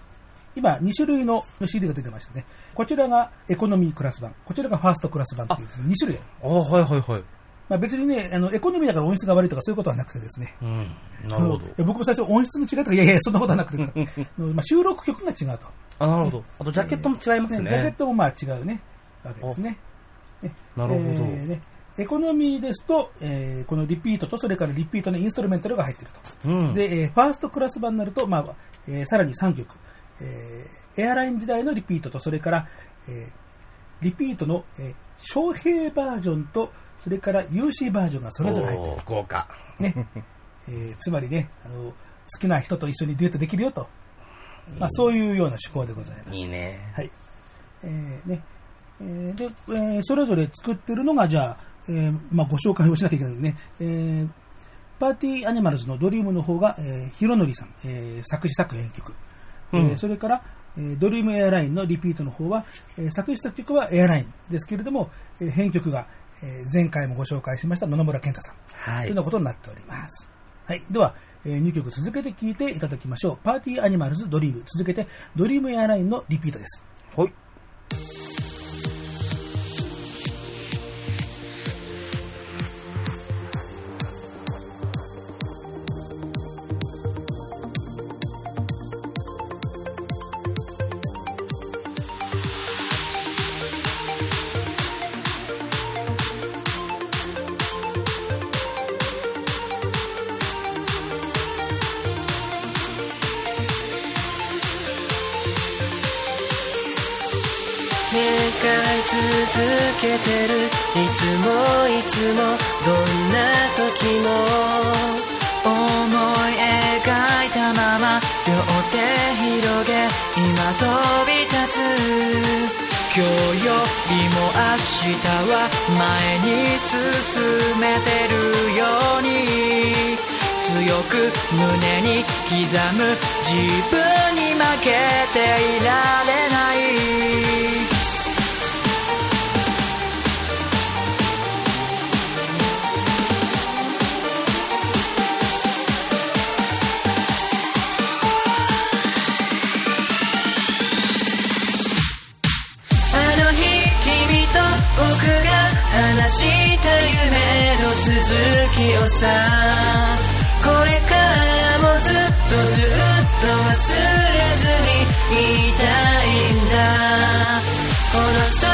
今2種類の CD が出てましたね。こちらがエコノミークラス版、こちらがファーストクラス版というですね、2種類。ああ、はいはいはい。まあ、別にね、あのエコノミーだから音質が悪いとかそういうことはなくてですね。うん。なるほど僕も最初音質の違いとか、いやいや、そんなことはなくて、まあ、収録曲が違うと。あなるほど。あと、ジャケットも違いますね。ジャケットもまあ違うね、わけですね。ねなるほどえーねエコノミーですと、えーこのリピートと、それからリピートのインストルメンタルが入っていると。うん。で、えーファーストクラス版になると、まあえーさらに3曲、えーエアライン時代のリピートと、それから、えーリピートの、えー、招聘バージョンと、それから UC バージョンがそれぞれ入っている豪華。ね。えーつまりね、あの、好きな人と一緒にデュエットできるよと。まあ、そういうような趣向でございます。いいね。はい。えーね。えーで、えーそれぞれ作ってるのが、じゃあ、えーまあ、ご紹介をしなきゃいけないのでね。えーパーティーアニマルズのドリームの方が、えー、ヒロノリさん、えー作詞作編曲。えーうんそれから、えードリームエアラインのリピートの方は、えー作詞作曲はエアラインですけれども、えー編曲が、えー前回もご紹介しました野々村健太さん。はいというよう。なことになっております。はい。では、え2曲続けて聴いていただきましょう。パーティーアニマルズドリーム。続けて、ドリームエアラインのリピートです。はい。日は前に進めてるように強く胸に刻む自分に負けていられないさこれからもずっとずっと忘れずにいたいんだ。この先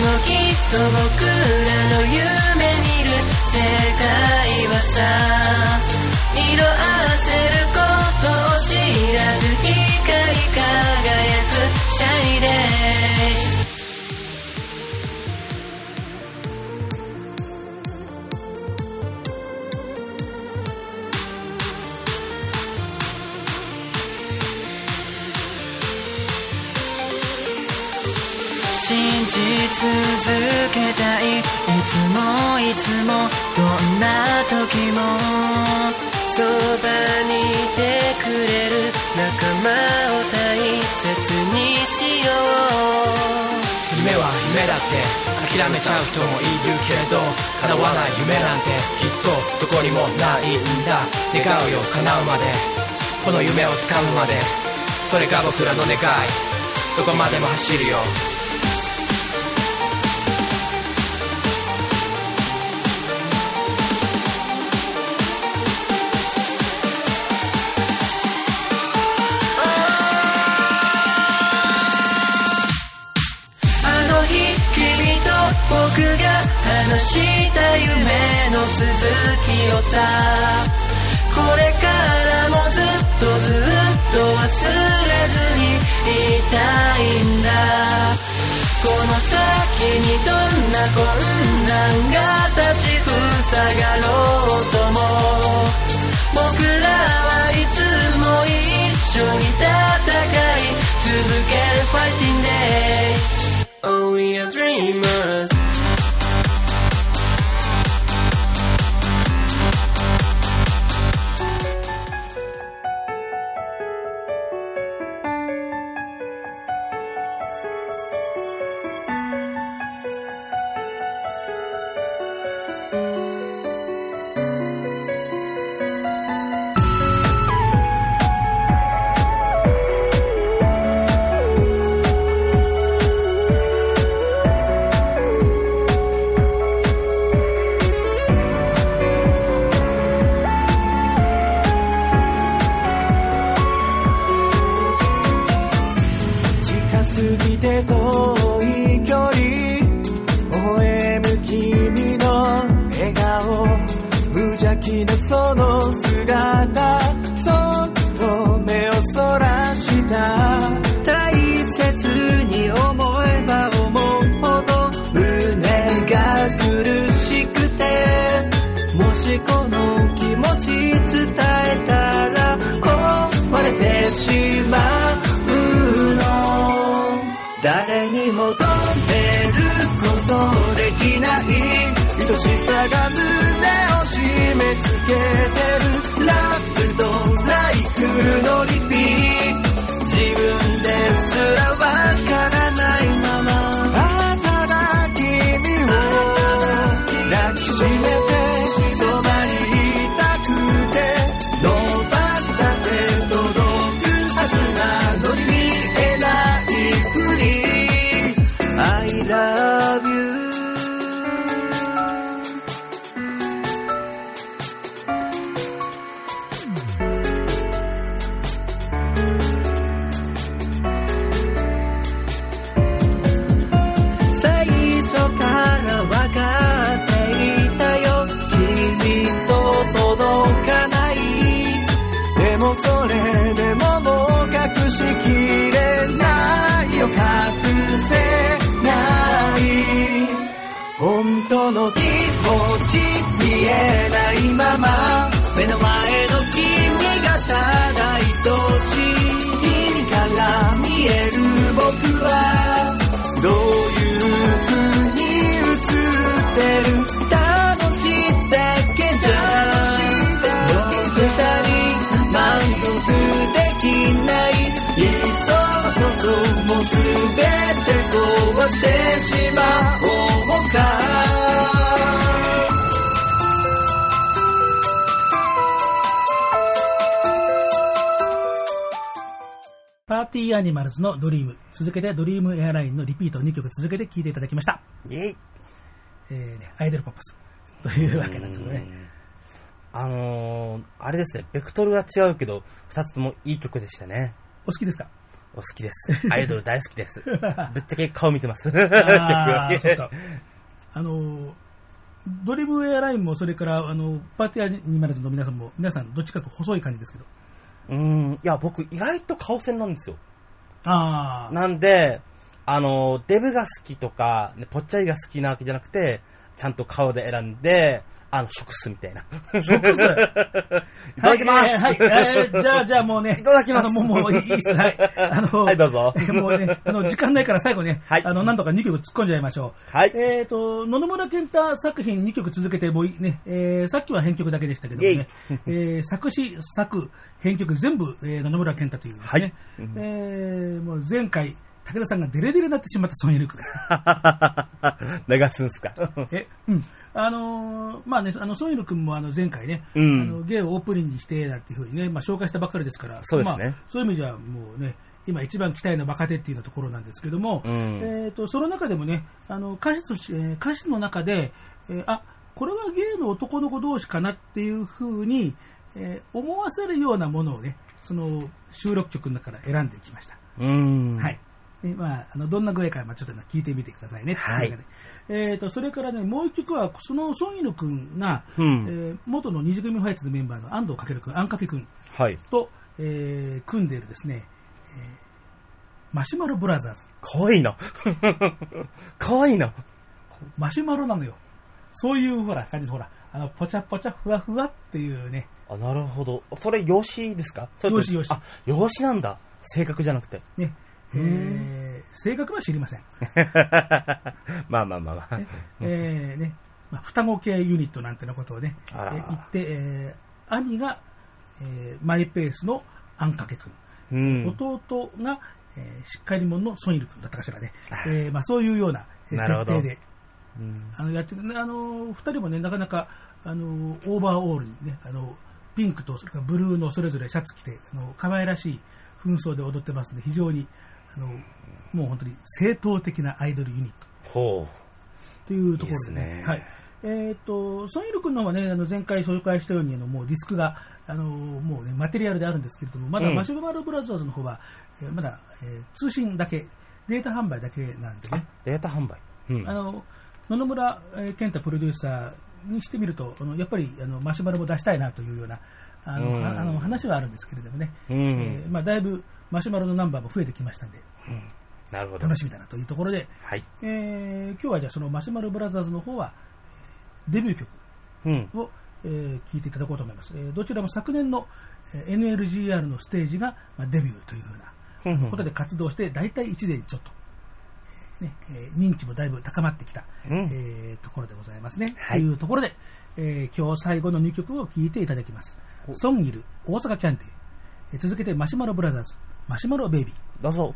もきっと僕らの夢見る世界はさ色あせることを知らず光り輝くシャイデ続けたいいつもいつもどんな時もそばにいてくれる仲間を大切にしよう。夢は夢だって諦めちゃう人もいるけれど叶わない夢なんてきっとどこにもないんだ。願うよ叶うまで。この夢をつかむまで。それが僕らの願い。どこまでも走るよ。続きをさこれからもずっとずっと忘れずにいたいんだ。この先にどんな困難が立ちふさがろうとも。僕らはいつも一緒に戦い続ける Fighting Day Oh we are dreamers 続けてドリームエアラインのリピート2曲続けて聴いていただきました。イェイえーね、アイドルポップスというわけなんですけどね。あのー、あれですね、ベクトルは違うけど、二つともいい曲でしたね。お好きですか？お好きです。アイドル大好きです。<laughs> ぶっちゃけ顔見てます。<laughs> 曲あはーそうかあの、ドリームエアラインも、それから、あの、パーティーアニマルズの皆さんも、皆さんどっちかと細い感じですけど。うーん、いや、僕意外と顔線なんですよ。ああ。なんで、あの、デブが好きとか、ぽっちゃりが好きなわけじゃなくて、ちゃんと顔で選んで、あの、食すみたいな。食す？<laughs> いただきます。はい、はいえーじゃあ、じゃあもうね。いただきますあの、もう、もういいっす。はい。あの、<laughs> はいどうぞ <laughs> もうね、あの、時間ないから最後ね、はいあの、なんとか2曲突っ込んじゃいましょう。はいえっ、と、野々村健太作品2曲続けて、もういね、えーさっきは編曲だけでしたけどもね、えー作詞、作、編曲全部、えー野々村健太というですね、えーもう前回、武田さんがデレデレになってしまったソンイルク。流すんすか。え、うん。あのーまあね、あの、ソンイル君もあの前回ね、うんあのゲイをオープニングにして、なんていうふうにね、まあ紹介したばっかりですから、そうですねまあ、そういう意味じゃもうね、今一番期待の若手っていうようなところなんですけども、うんえっ、と、その中でもね、あの、歌詞とし、えー歌詞の中で、えーあ、これはゲイの男の子同士かなっていうふうに、えー思わせるようなものをね、その収録曲の中から選んでいきました。うん。はい。でまあ、あのどんな具合か、まあ、ちょっと聞いてみてくださいね。はいえー、とそれからね、もう一曲は、そのソンイル君が、うんえー元の二次組ファイツのメンバーの安藤翔君、あんかけ君はい。と、えー組んでいるですね、えーマシュマロブラザーズ。かわい <laughs> いな。かわいいな。マシュマロなのよ。そういう、ほら、感じで、ほら、あの、ぽちゃぽちゃ、ふわふわっていうね、あ、なるほど。それ、養子ですか？それと養子養子あ、養子なんだ。性格じゃなくて。ね、えー。正確は知りません。<laughs> まあまあまあまあ。えーね、まあ、双子系ユニットなんてなことをね、えー言って、えー兄が、えーマイペースのあんかけくん、うん。弟が、えーしっかり者のソンイル君だったかしらね、えーまあ、そういうような設定で。うん。あのやってるね、あの二人もね、なかなかあのオーバーオールにね、あのピンクとそれからブルーのそれぞれシャツ着て、あの可愛らしい紛争で踊ってますので、非常にあのもう本当に正統的なアイドルユニット。ほというところですねはい。えっ、と、ソンイル君の方はね、あの前回紹介したように、あのもうディスクが、あのもうね、マテリアルであるんですけれども、まだうんマシュマロブラザーズの方は、えーまだ、えー通信だけ、データ販売だけなんでね、、データ販売。うん。あの、野々村、えー健太プロデューサーにしてみると、あのやっぱりあのマシュマロも出したいなというような、あの、うんああの話はあるんですけれどもね、うんえーまあ、だいぶマシュマロのナンバーも増えてきましたんで、なるほど。楽しみだなというところで、はい。えー今日はじゃあそのマシュマロブラザーズの方は、えーデビュー曲うん。を、えー聴いていただこうと思います。えーどちらも昨年の、えー NLGR のステージが、まあ、デビューというふううんうんなことで活動して、大体1年ちょっと、えーねえー認知もだいぶ高まってきた、うんえーところでございますね。はいというところで、えー今日最後の2曲を聴いていただきます。ソンギル、大阪キャンディー続けてマシュマロブラザーズ、マシュマロベイビー。どうぞ。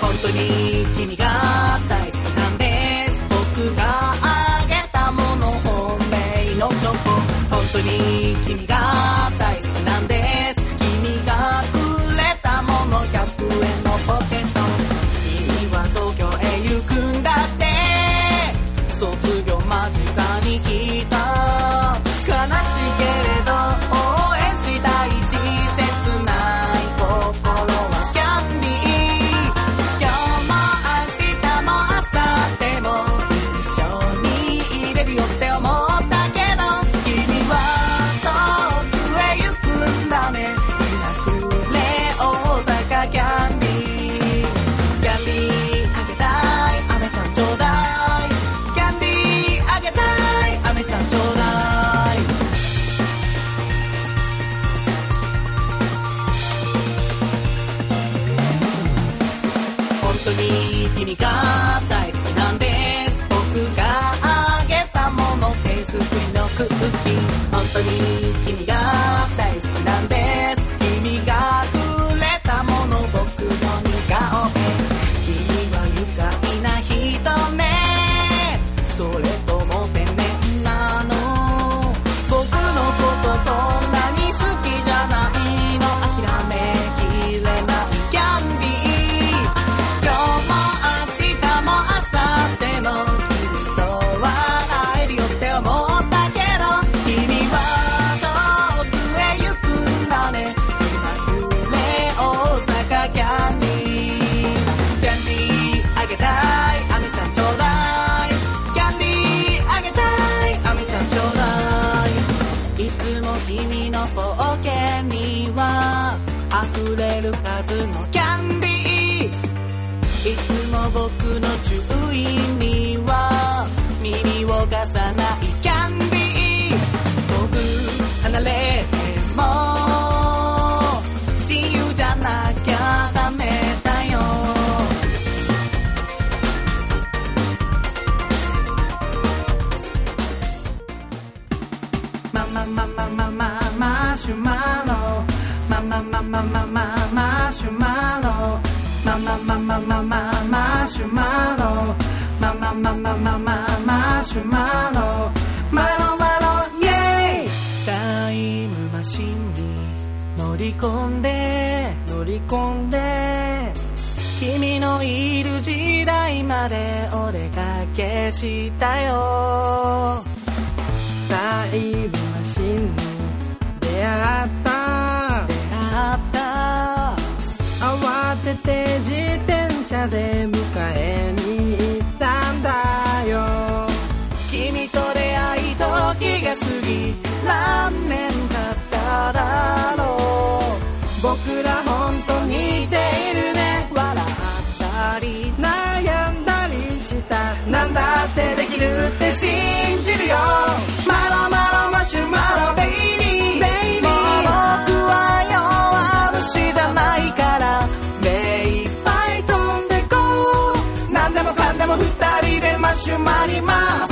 本当に君が大好きなんです僕があげたもの本命のチョコ本当に君がマママロ。マママママママシュマロマママママママシュマロマママママママシュマロマロマロイェイタイムマシンに乗り込んで乗り込んで君のいる時代までお出かけしたよタイムに出会った。出会った。慌てて自転車で迎えに行ったんだよ。君と出会い時が過ぎ何年経っただろう。僕ら本当に似ているね。笑ったり悩んだりした。なんだってできるって信じるよ何でもかんでも二人でマシュマロベ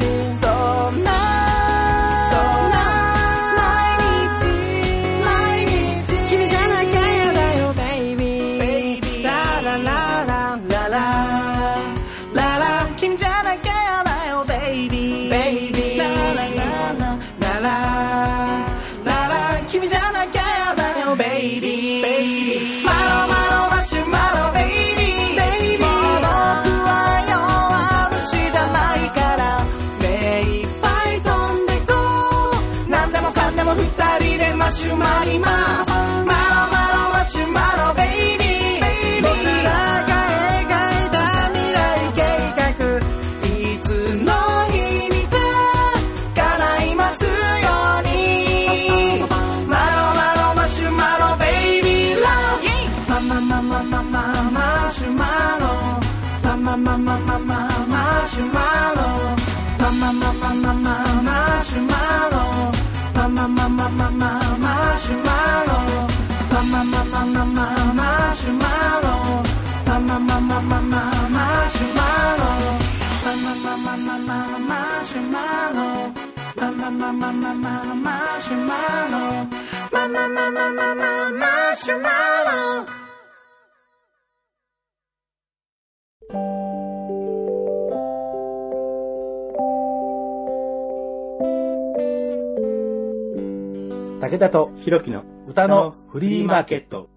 武田とひろきの歌のフリーマーケット。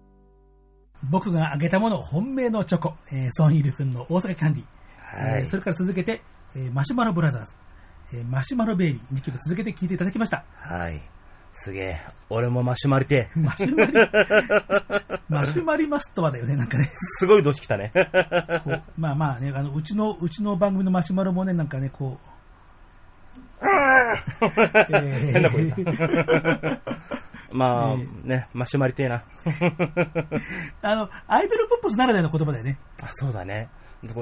僕があげたもの、本命のチョコ、えーソンイル君の大阪キャンディー、はいえーそれから続けて、えーマシュマロブラザーズ、えーマシュマロベイビー2曲続けて聴いていただきました。はい。すげえ。俺もマシュマリてえ。マシュマリ、<laughs> マシュマリマストはだよね、なんかね。すごい年来たね。まあまあね、あの、うちの、うちの番組のマシュマロもね、なんかね、こう、えー変な声だ <laughs> まあ、ね、マシュマリてえな。<laughs> あの、アイドルポップスならではの言葉だよね。あ、そうだね。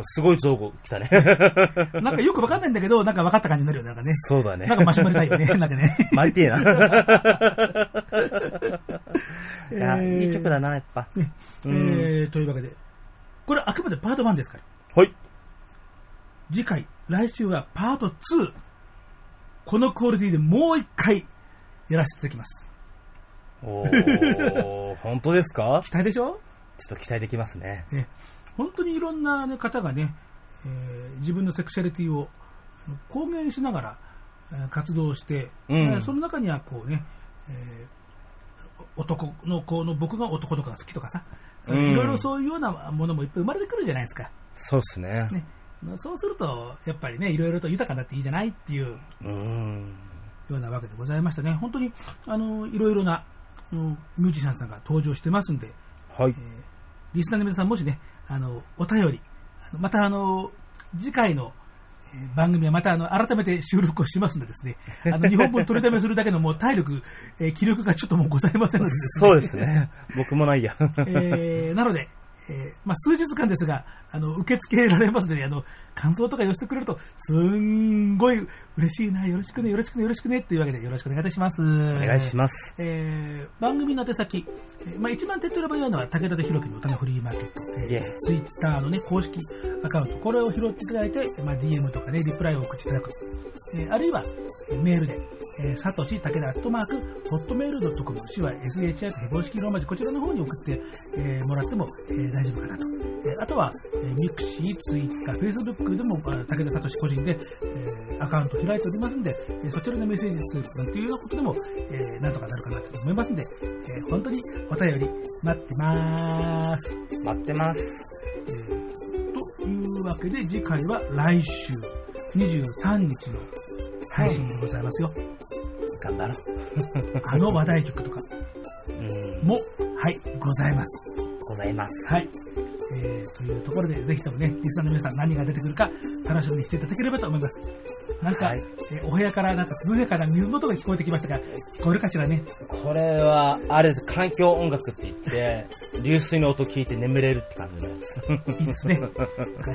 すごい造語来たね。<laughs> なんかよくわかんないんだけど、なんか分かった感じになるよね、なんかね。そうだね。なんかマシュマリたいよね、<laughs> なんかね。マリてえな。いや、えーいい曲だな、やっぱ。ねえうんー、というわけで、これあくまでパート1ですか？ら。はい。次回、来週はパート2。このクオリティでもう一回やらせていただきます。おー、本当ですか？期待でしょ？ちょっと期待できますね。ね本当にいろんな、ね、方がね、えー自分のセクシャリティを公言しながら、えー活動して、うんえーその中にはこうね、えー男の子の僕が男とかが好きとかさ、うんいろいろそういうようなものもいっぱい生まれてくるじゃないですか。そうですね。ねまあそうすると、やっぱりね、いろいろと豊かになっていいじゃないっていううん。ようなわけでございましたね。本当に、あの、いろいろな、うんミュージシャンさんが登場してますんで、はい。リスナーの皆さんもしね、あの、お便り、またあの、次回の、えー番組はまたあの改めて収録をしますのでですね、<laughs> あの日本文取りためするだけのもう体力、えー気力がちょっともうございませんのでですね。そうですね。僕もないや。<laughs> えーなので、えーまあ、数日間ですが、あの、受け付けられますので、あの、感想とか寄せてくれると、すんごい嬉しいな、よろしくね、よろしくね、よろしくね、っていうわけでよろしくお願いいたします。おお願いします。えー番組の宛先、えーまあ、一番手っ取り早いのは武田で弘樹の歌のフリーマーケット、えーイツイッターのね、公式アカウント、これを拾っていただいて、まあ、DM とかね、リプライを送っていただく。えーあるいは、えーメールで、えー、さとし、武田アットマーク、ホットメールドットコム、しは SHI と非公式ローマ字、こちらの方に送って、えーもらっても、えー大丈夫かなと。えーあとは、えーミクシー、ツイッター、フェイスブックでも、あ武田聡個人で、えーアカウント開いておりますんで、えーそちらのメッセージするなんていうようなことでも、えーなんとかなるかなと思いますんで、えー本当にお便り待ってまーす。待ってます。というわけで、次回は来週23日の配信でございますよ。頑張ろ <laughs> あの話題曲とか。も、はい、ございます。ございます。はい。えー、というところで、ぜひともね、リスナーの皆さん何が出てくるか楽しみにしていただければと思います。なんか、はいえーお部屋からなんか涼やかな水の音が聞こえてきましたが、聞こえるかしらね？これは、あれです、環境音楽って言って、流水の音聞いて眠れるって感じのやつ。いいですね。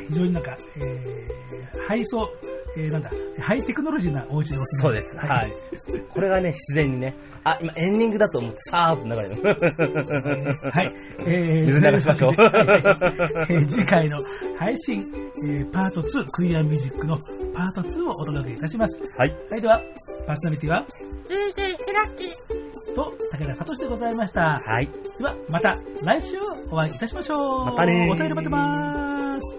非常になんか、えー、ハイソ、えー、なんだ、ハイテクノロジーなお家でお住まいそうです。はい。これがね、自然にね、あ、今エンディングだと思ってさーっと流れる。はい。えー、水流しましょうはいはいえー次回の配信、えーパート2、クイアミュージックのパート2をお届けいたします。はい。はい、では、パーソナリティは、と、武田聡でございました。はい。では、また来週お会いいたしましょう。またねーお便り待ってまーす。